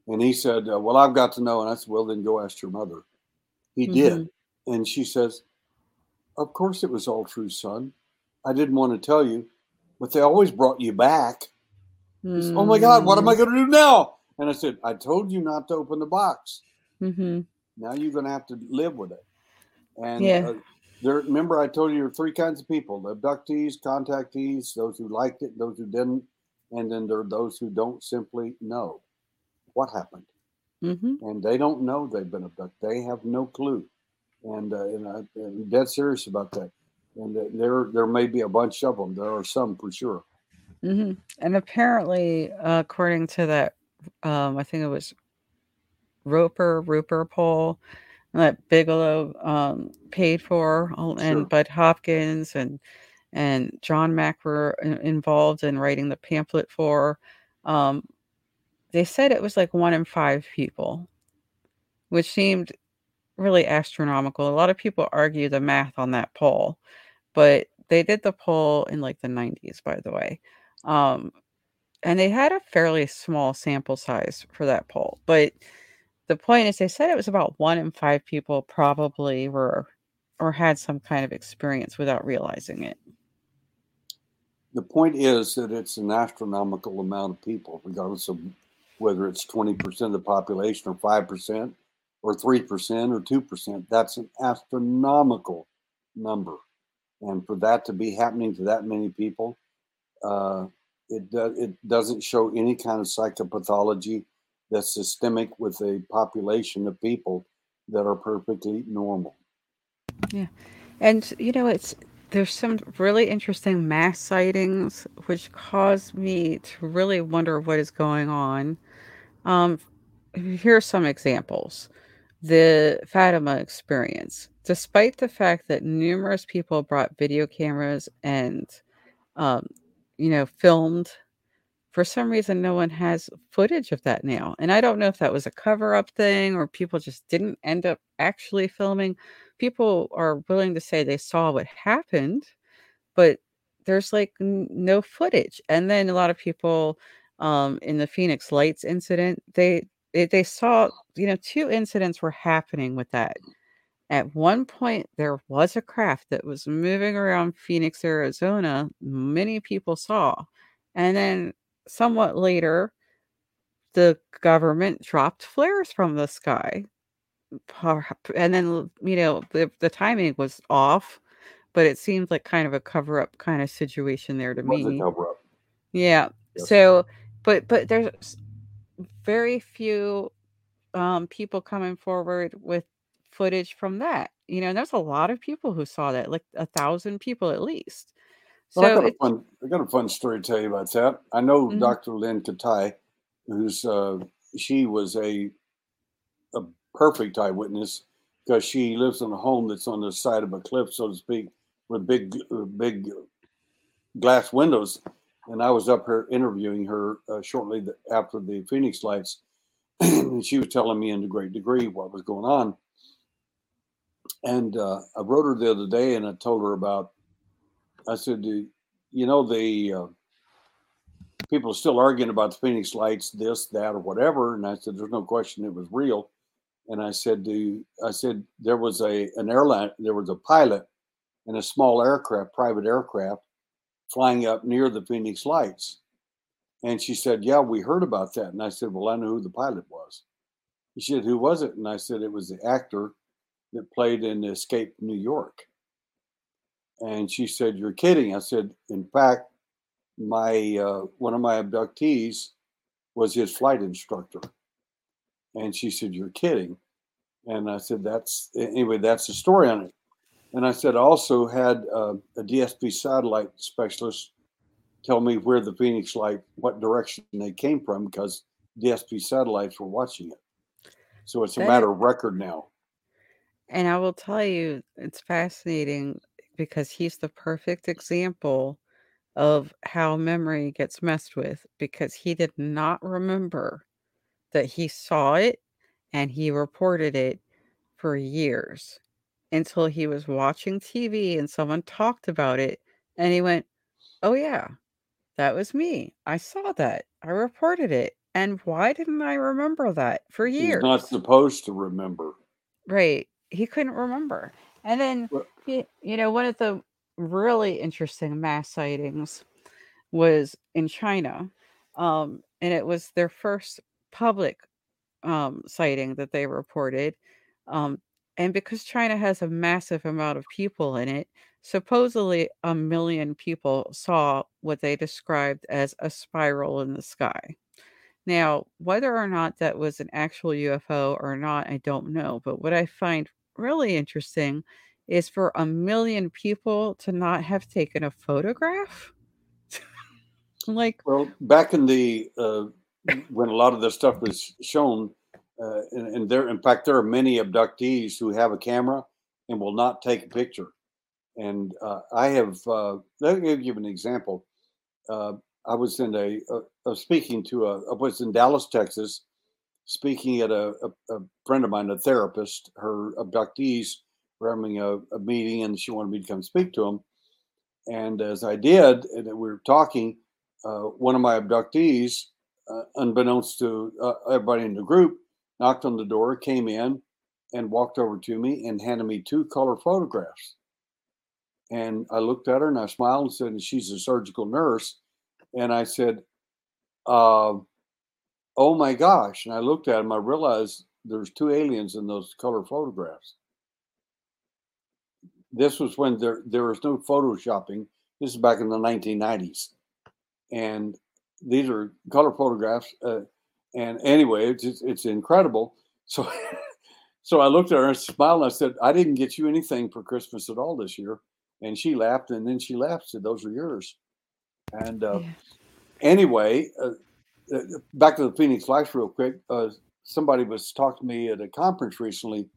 And he said, uh, "Well, I've got to know." And I said, "Well, then go ask your mother." He did, and she says, "Of course it was all true, son. I didn't want to tell you, but they always brought you back." Said, oh my God, what am I going to do now? And I said, I told you not to open the box. hmm Now you're going to have to live with it. And Yeah. uh, there, remember, I told you there are three kinds of people: the abductees, contactees, those who liked it, those who didn't, and then there are those who don't simply know what happened, hmm and they don't know they've been abducted. They have no clue, and, uh, and I, I'm dead serious about that. And uh, there, there may be a bunch of them. There are some for sure. hmm And apparently, uh, according to that, um, I think it was Roper Roper poll that Bigelow um, paid for, and Sure. Bud Hopkins and and John Mack were involved in writing the pamphlet for. Um, they said it was like one in five people, which seemed really astronomical. A lot of people argue the math on that poll, but they did the poll in like the 90s, by the way. Um, and they had a fairly small sample size for that poll. But the point is, they said it was about one in five people probably were or had some kind of experience without realizing it. the point is that it's an astronomical amount of people, regardless of whether it's 20% of the population or 5% or 3% or 2%. That's an astronomical number. And for that to be happening to that many people, uh, it, do, it doesn't show any kind of psychopathology that's systemic with a population of people that are perfectly normal. Yeah. And you know, it's there's some really interesting mass sightings which cause me to really wonder what is going on. Um, here are some examples. The Fatima experience, despite the fact that numerous people brought video cameras and, um, you know, filmed, for some reason, no one has footage of that now. And I don't know if that was a cover up thing or people just didn't end up actually filming. People are willing to say they saw what happened, but there's like n- no footage. And then a lot of people um, in the Phoenix Lights incident, they they, they saw you know two incidents were happening with that. At one point, there was a craft that was moving around Phoenix, Arizona. Many people saw, and then somewhat later, the government dropped flares from the sky. And then you know the the timing was off, but it seemed like kind of a cover up kind of situation there to It was a me. Yeah. Yes. So, but but there's very few um people coming forward with footage from that. You know, there's a lot of people who saw that, like a thousand people at least. Well, I So got a fun. I got a fun story to tell you about that. I know Mhm. Dr. Lynne Kitei, who's uh, she was a a perfect eyewitness because she lives in a home that's on the side of a cliff, so to speak, with big uh, big glass windows. And I was up here interviewing her uh, shortly after the Phoenix Lights, [CLEARS THROAT] and she was telling me in a great degree what was going on. And uh, I wrote her the other day, and I told her about. I said, you know the uh, people are still arguing about the Phoenix Lights, this, that, or whatever?" And I said, "There's no question it was real." And I said, "Do I said there was a an airline, there was a pilot in a small aircraft, private aircraft, flying up near the Phoenix Lights." And she said, "Yeah, we heard about that." And I said, "Well, I know who the pilot was." She said, "Who was it?" And I said, "It was the actor that played in Escape New York." And she said, "You're kidding." I said, "In fact, my uh, one of my abductees was his flight instructor." And she said, "You're kidding." And I said, "That's anyway. That's the story on it." And I said, I also had uh, a DSP satellite specialist tell me where the Phoenix light, what direction they came from, because DSP satellites were watching it. So it's a That- matter of record now. And I will tell you, it's fascinating because he's the perfect example of how memory gets messed with because he did not remember that he saw it and he reported it for years until he was watching TV and someone talked about it and he went, Oh, yeah, that was me. I saw that. I reported it. And why didn't I remember that for He's years? not supposed to remember. Right. He couldn't remember. And then, you know, one of the really interesting mass sightings was in China. Um, and it was their first public um, sighting that they reported. Um, and because China has a massive amount of people in it, supposedly a million people saw what they described as a spiral in the sky. Now, whether or not that was an actual UFO or not, I don't know. But what I find really interesting is for a million people to not have taken a photograph. [LAUGHS] like, Well, back in the uh, when a lot of this stuff was shown, uh, and, and there, in fact, there are many abductees who have a camera and will not take a picture. And uh, I have. Uh, let me give you an example. Uh, I was in a, a, a speaking to a. I was in Dallas, Texas, speaking at a, a, a friend of mine, a therapist. Her abductees were having a, a meeting, and she wanted me to come speak to them. And as I did, and we were talking, uh, one of my abductees, uh, unbeknownst to uh, everybody in the group, knocked on the door, came in, and walked over to me and handed me two color photographs. And I looked at her and I smiled and said, "She's a surgical nurse." And I said, uh, "Oh my gosh!" And I looked at him. I realized there's two aliens in those color photographs. This was when there there was no photoshopping. This is back in the 1990s, and these are color photographs. Uh, and anyway, it's it's, it's incredible. [LAUGHS] So, so I looked at her and smiled. And I said, "I didn't get you anything for Christmas at all this year." And she laughed, and then she laughed. Said, "Those are yours." And uh, Yeah. anyway, uh, back to the Phoenix Lights real quick. Uh, somebody was talking to me at a conference recently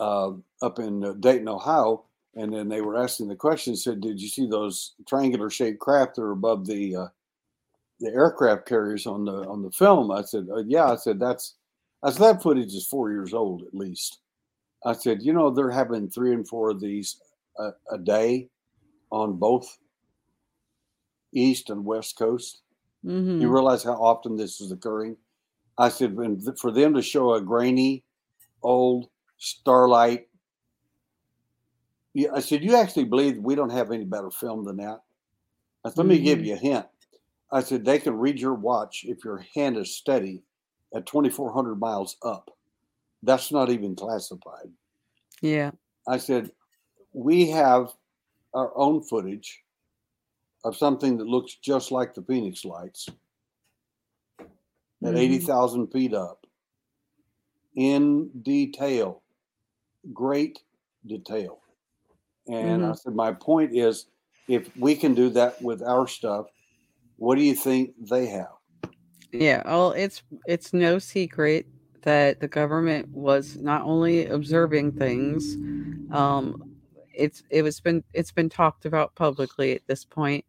uh, up in uh, Dayton, Ohio, and then they were asking the question. Said, "Did you see those triangular shaped craft that are above the uh, the aircraft carriers on the on the film?" I said, uh, "Yeah." I said, "That's." I said, "That footage is four years old at least." I said, "You know, they're having three and four of these a, a day on both east and west coast." Mhm. You realize how often this is occurring? I said, for them to show a grainy, old starlight, yeah, I said, you actually believe we don't have any better film than that? I said, let me give Mhm. you a hint. I said, they can read your watch if your hand is steady at 2,400 miles up. That's not even classified. Yeah. I said, we have our own footage of something that looks just like the Phoenix lights at Mhm. 80,000 feet up in detail, great detail. And I said, my point is, if we can do that with our stuff, what do you think they have? Yeah, well, it's it's no secret that the government was not only observing things, um, it's it was been it's been talked about publicly at this point,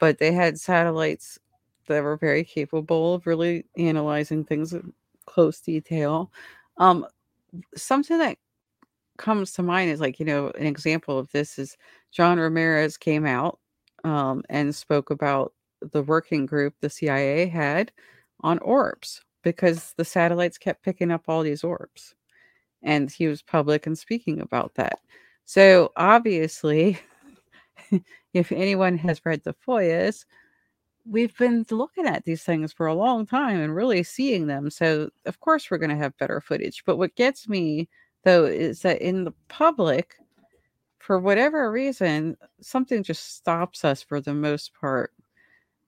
but they had satellites that were very capable of really analyzing things in close detail. Um, something that comes to mind is like you know an example of this is John Ramirez came out um, and spoke about the working group the CIA had on orbs because the satellites kept picking up all these orbs. And he was public and speaking about that. So obviously, [LAUGHS] if anyone has read the FOIAs, we've been looking at these things for a long time and really seeing them. So of course we're going to have better footage. But what gets me though is that in the public, for whatever reason, something just stops us for the most part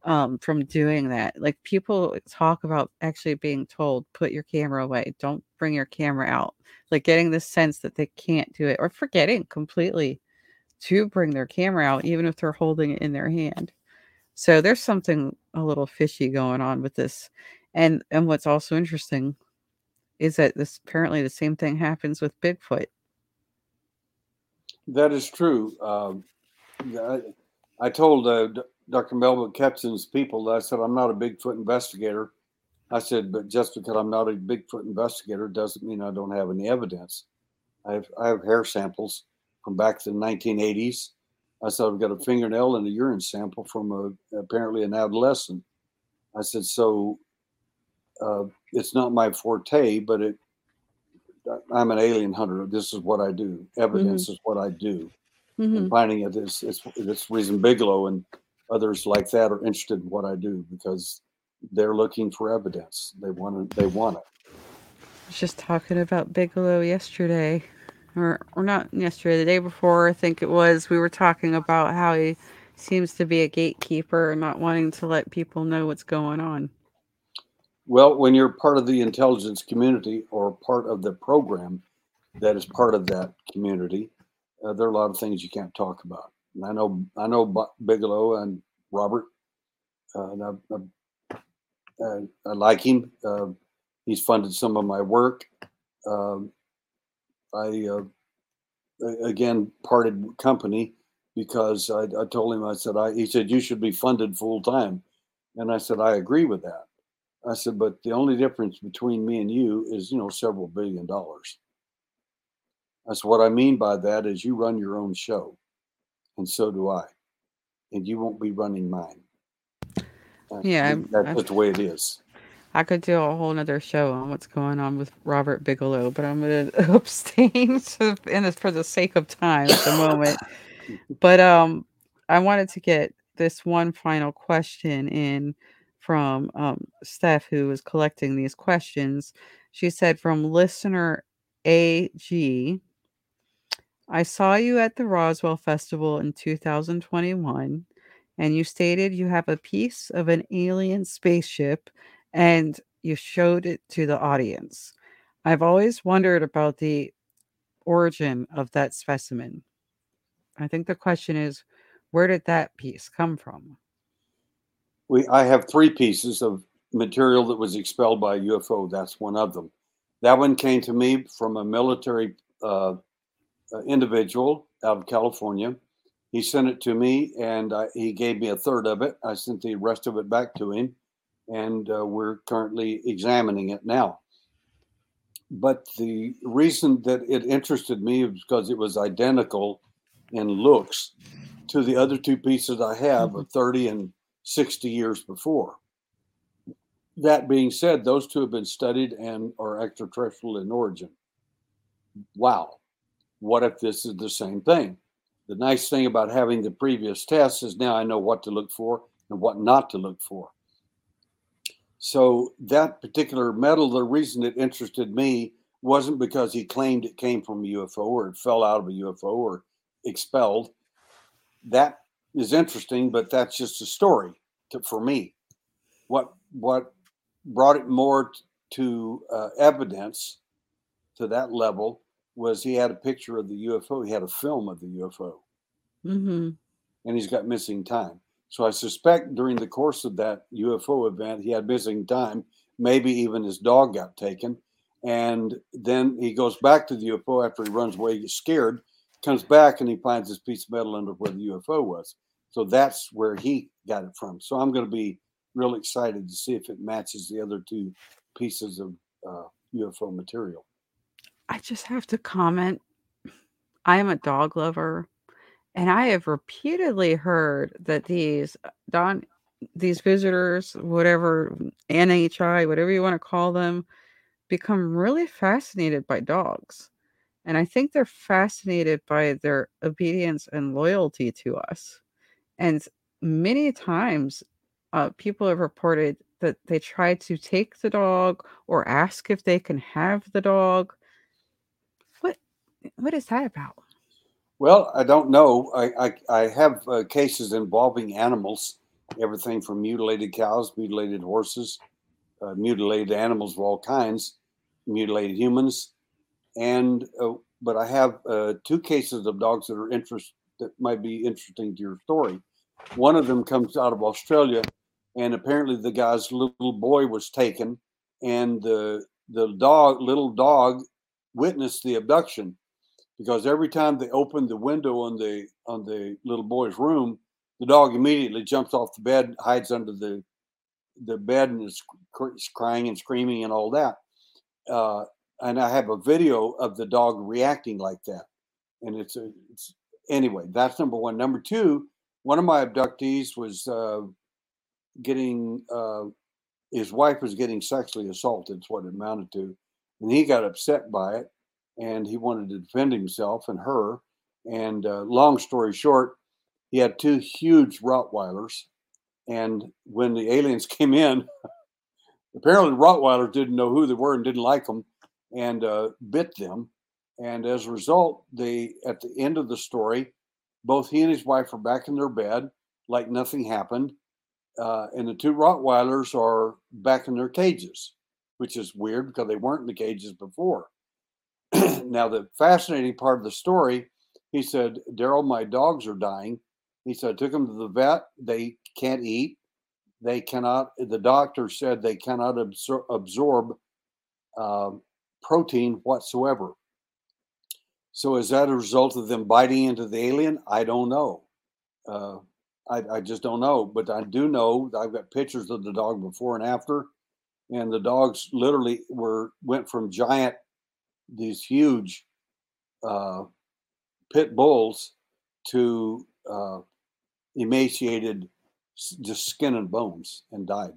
um, from doing that. Like people talk about actually being told, put your camera away, don't bring your camera out. Like getting the sense that they can't do it or forgetting completely to bring their camera out, even if they're holding it in their hand. So there's something a little fishy going on with this. And and what's also interesting is that this apparently the same thing happens with Bigfoot. That is true. Um, I, I, told uh, Dr. Melba Ketchum's people that I said I'm not a Bigfoot investigator. I said, but just because I'm not a Bigfoot investigator doesn't mean I don't have any evidence. I have, I have hair samples from back to the 1980s. I said, I've got a fingernail and a urine sample from a, apparently an adolescent. I said, so uh, it's not my forte, but it, I'm an alien hunter. This is what I do. Evidence mm-hmm. is what I do. Mm-hmm. And finding it is, it's, it's reason Bigelow and others like that are interested in what I do because they're looking for evidence. They want to, they want it. I was just talking about Bigelow yesterday, or or not yesterday, the day before. I think it was. We were talking about how he seems to be a gatekeeper and not wanting to let people know what's going on. Well, when you're part of the intelligence community or part of the program that is part of that community, uh, there are a lot of things you can't talk about. And I know I know Bigelow and Robert. Uh, and I, I, uh, I, like him. Uh, he's funded some of my work. Um, I uh, again parted company because I, I, told him I said I he said you should be funded full time, and I said I agree with that. I said, but the only difference between me and you is, you know, several billion dollars. That's what I mean by that is you run your own show, and so do I, and you won't be running mine. Yeah, that's just the way it is. I could do a whole nother show on what's going on with Robert Bigelow, but I'm going [LAUGHS] to abstain to, and for the sake of time at the moment. but um, I wanted to get this one final question in from um, Steph, who is collecting these questions. She said, from listener AG, I saw you at the Roswell Festival in 2021, and you stated you have a piece of an alien spaceship and you showed it to the audience. I've always wondered about the origin of that specimen. I think the question is, where did that piece come from? we I have three pieces of material that was expelled by UFO. That's one of them. That one came to me from a military uh, uh, individual out of California. He sent it to me, and I, he gave me a third of it. I sent the rest of it back to him, and uh, we're currently examining it now. But the reason that it interested me was because it was identical in looks to the other two pieces I have of 30 and 60 years before. That being said, those two have been studied and are extraterrestrial in origin. Wow. What if this is the same thing? The nice thing about having the previous tests is now I know what to look for and what not to look for. So, that particular metal, the reason it interested me wasn't because he claimed it came from a UFO or it fell out of a UFO or expelled. That is interesting, but that's just a story to, for me. What what brought it more t- to uh, evidence to that level was he had a picture of the UFO. He had a film of the UFO, mm-hmm. and he's got missing time. So I suspect during the course of that UFO event, he had missing time. Maybe even his dog got taken, and then he goes back to the UFO after he runs away, gets scared, comes back, and he finds this piece of metal under where the UFO was. So that's where he got it from. So I'm going to be real excited to see if it matches the other two pieces of uh, UFO material. I just have to comment. I am a dog lover, and I have repeatedly heard that these uh, don these visitors, whatever NHI, whatever you want to call them, become really fascinated by dogs. And I think they're fascinated by their obedience and loyalty to us. And many times, uh, people have reported that they try to take the dog or ask if they can have the dog. What is that about? Well, I don't know. I I, I have uh, cases involving animals, everything from mutilated cows, mutilated horses, uh, mutilated animals of all kinds, mutilated humans, and uh, but I have uh, two cases of dogs that are interest that might be interesting to your story. One of them comes out of Australia, and apparently the guy's little boy was taken, and the the dog little dog witnessed the abduction because every time they opened the window on the on the little boy's room, the dog immediately jumps off the bed, hides under the the bed, and is crying and screaming and all that. Uh, and I have a video of the dog reacting like that. And it's a, it's anyway. That's number one. Number two, one of my abductees was uh, getting uh, his wife was getting sexually assaulted. Is what it amounted to, and he got upset by it, and he wanted to defend himself and her. And uh, long story short, he had two huge Rottweilers, and when the aliens [LAUGHS] came in, apparently Rottweilers didn't know who they were and didn't like them and uh, bit them. And as a result, they at the end of the story, both he and his wife are back in their bed, like nothing happened, uh, and the two Rottweilers are back in their cages, which is weird because they weren't in the cages before. [CLEARS THROAT] now, the fascinating part of the story, he said, Derrel, my dogs are dying. He said, I took them to the vet. They can't eat. They cannot, the doctor said they cannot absor- absorb uh, protein whatsoever. So is that a result of them biting into the alien? I don't know. Uh, I, I, just don't know. But I do know I've got pictures of the dog before and after, and the dogs literally were went from giant, these huge uh, pit bulls to uh, emaciated, just skin and bones, and died.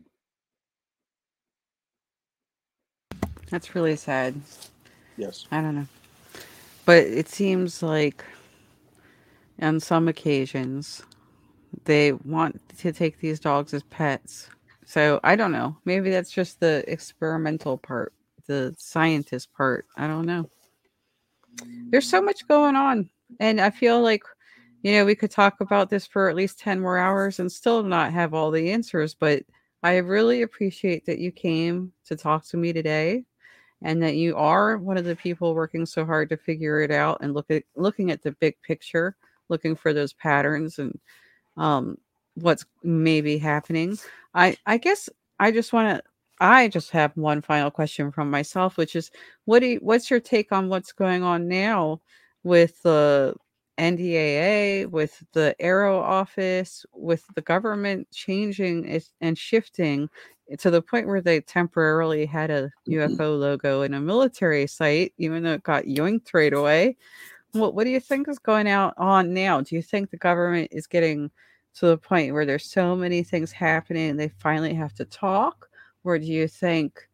That's really sad. Yes. I don't know. But it seems like on some occasions they want to take these dogs as pets. So I don't know. Maybe that's just the experimental part, the scientist part. I don't know. There's so much going on. And I feel like, you know, we could talk about this for at least 10 more hours and still not have all the answers. But I really appreciate that you came to talk to me today and that you are one of the people working so hard to figure it out and look at looking at the big picture looking for those patterns and um, what's maybe happening i i guess i just want to i just have one final question from myself which is what do you, what's your take on what's going on now with the NDAA, with the AARO office, with the government changing and shifting to the point where they temporarily had a mm-hmm. UFO logo in a military site, even though it got yoinked right away. What what do you think is going out on now? Do you think the government is getting to the point where there's so many things happening and they finally have to talk? Or do you think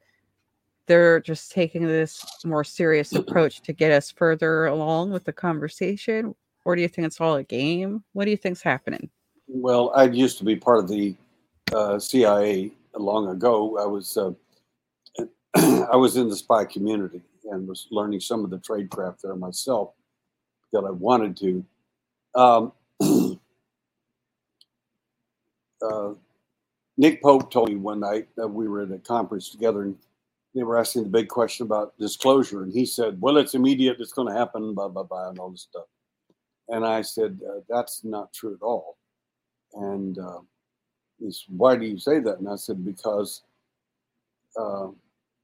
they're just taking this more serious approach to get us further along with the conversation? Or do you think it's all a game? What do you think's happening? Well, I used to be part of the uh, CIA long ago, I was uh, [CLEARS THROAT] I was in the spy community and was learning some of the tradecraft there myself that I wanted to. Um, [CLEARS THROAT] uh, Nick Pope told me one night that we were at a conference together and they were asking the big question about disclosure. And he said, Well, it's immediate, it's going to happen, blah, blah, blah, and all this stuff. And I said, uh, That's not true at all. And uh, he said, Why do you say that? And I said, Because uh,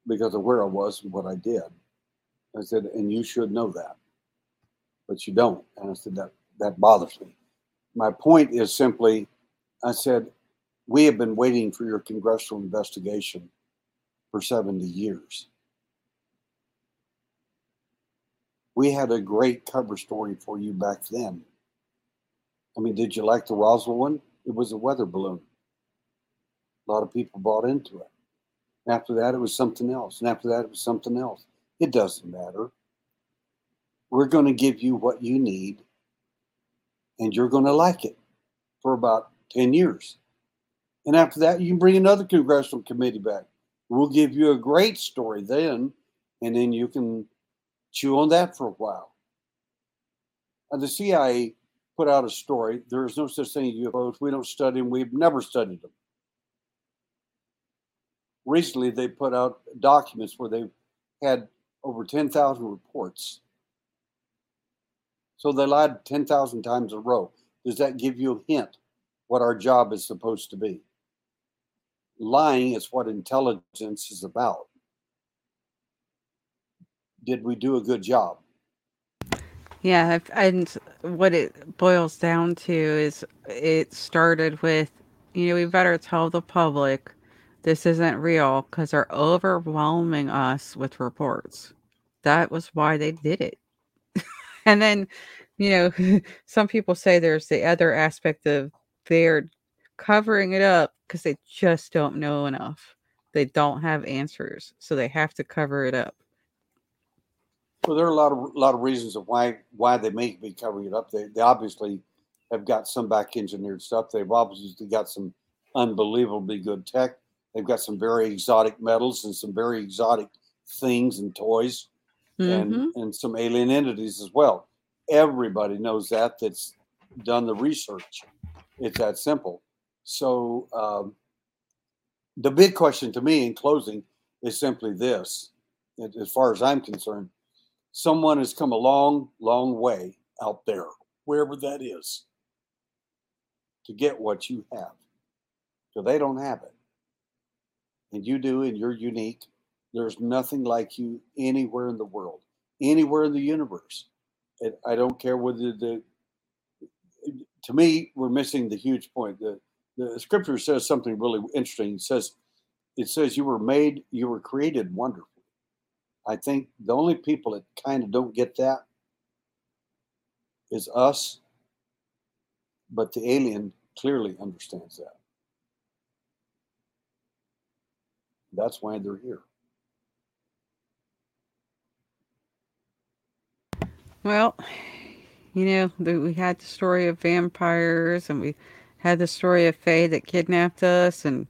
because of where I was and what I did. I said, and you should know that, but you don't. And I said, that that bothers me. My point is simply, I said, we have been waiting for your congressional investigation for 70 years. We had a great cover story for you back then. I mean, did you like the Roswell one? It was a weather balloon. A lot of people bought into it. After that, it was something else. And after that, it was something else. It doesn't matter. We're going to give you what you need, and you're going to like it for about 10 years. And after that, you can bring another congressional committee back. We'll give you a great story then, and then you can chew on that for a while. And the CIA put out a story. There is no such thing as UFOs. We don't study them. We've never studied them recently they put out documents where they had over 10,000 reports. So they lied 10,000 times a row. Does that give you a hint what our job is supposed to be? Lying is what intelligence is about. Did we do a good job? Yeah, and what it boils down to is it started with, you know, we better tell the public this isn't real because they're overwhelming us with reports. That was why they did it. [LAUGHS] and then, you know, [LAUGHS] some people say there's the other aspect of they're covering it up because they just don't know enough. They don't have answers, so they have to cover it up. Well, there are a lot of a lot of reasons of why why they may be covering it up. They they obviously have got some back engineered stuff. They've obviously got some unbelievably good tech. They've got some very exotic metals and some very exotic things and toys, mm-hmm. and and some alien entities as well. Everybody knows that. That's done the research. It's that simple. So um, the big question to me in closing is simply this: as far as I'm concerned someone has come a long, long way out there, wherever that is, to get what you have. So they don't have it. And you do, and you're unique. There's nothing like you anywhere in the world, anywhere in the universe. And I don't care whether the, to me, we're missing the huge point. The, the scripture says something really interesting. It says, it says you were made, you were created wonderful. I think the only people that kind of don't get that is us, but the alien clearly understands that. That's why they're here. Well, you know, we had the story of vampires and we had the story of fae that kidnapped us and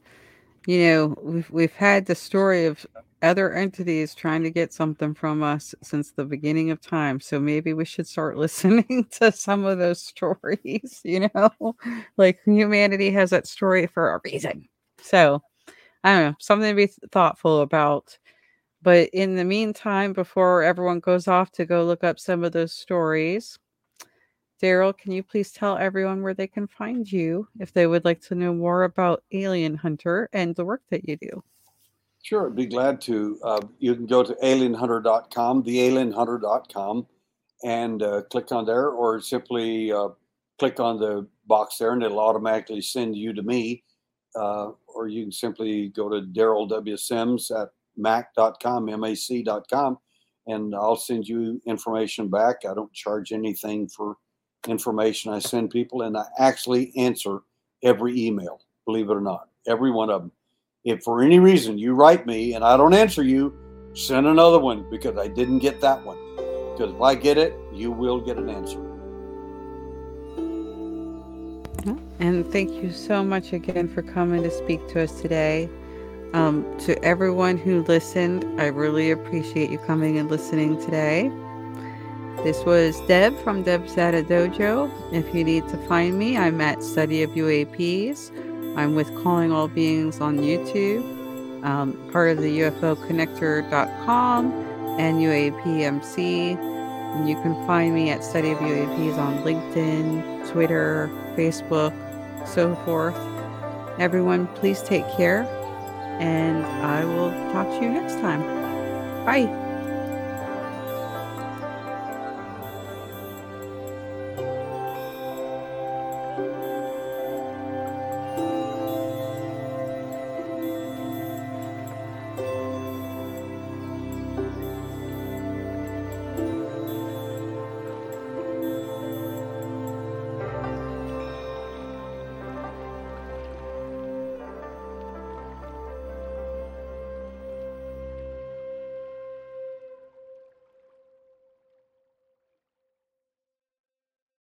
you know, we've we've had the story of other entities trying to get something from us since the beginning of time. So maybe we should start [LAUGHS] listening to some of those stories, you know? [LAUGHS] Like humanity has that story for a reason. So I don't know, something to be thoughtful about. But in the meantime, before everyone goes off to go look up some of those stories, Derrel, can you please tell everyone where they can find you if they would like to know more about Alien Hunter and the work that you do? Sure, I'd be glad to. Uh, you can go to alienhunter.com, thealienhunter.com, and uh, click on there, or simply uh, click on the box there, and it'll automatically send you to me. Uh, or you can simply go to Derrel W. Sims at mac.com, mac.com, and I'll send you information back. I don't charge anything for information I send people, and I actually answer every email, believe it or not, every one of them. If for any reason you write me and I don't answer you, send another one because I didn't get that one. Because if I get it, you will get an answer. And thank you so much again for coming to speak to us today. Um, to everyone who listened, I really appreciate you coming and listening today. This was Deb from Deb's Data Dojo. If you need to find me, I'm at Study of UAPs. I'm with Calling All Beings on YouTube, um, part of the UFOconnector.com and UAPMC. And you can find me at Study of UAPs on LinkedIn, Twitter, Facebook, so forth. Everyone, please take care, and I will talk to you next time. Bye.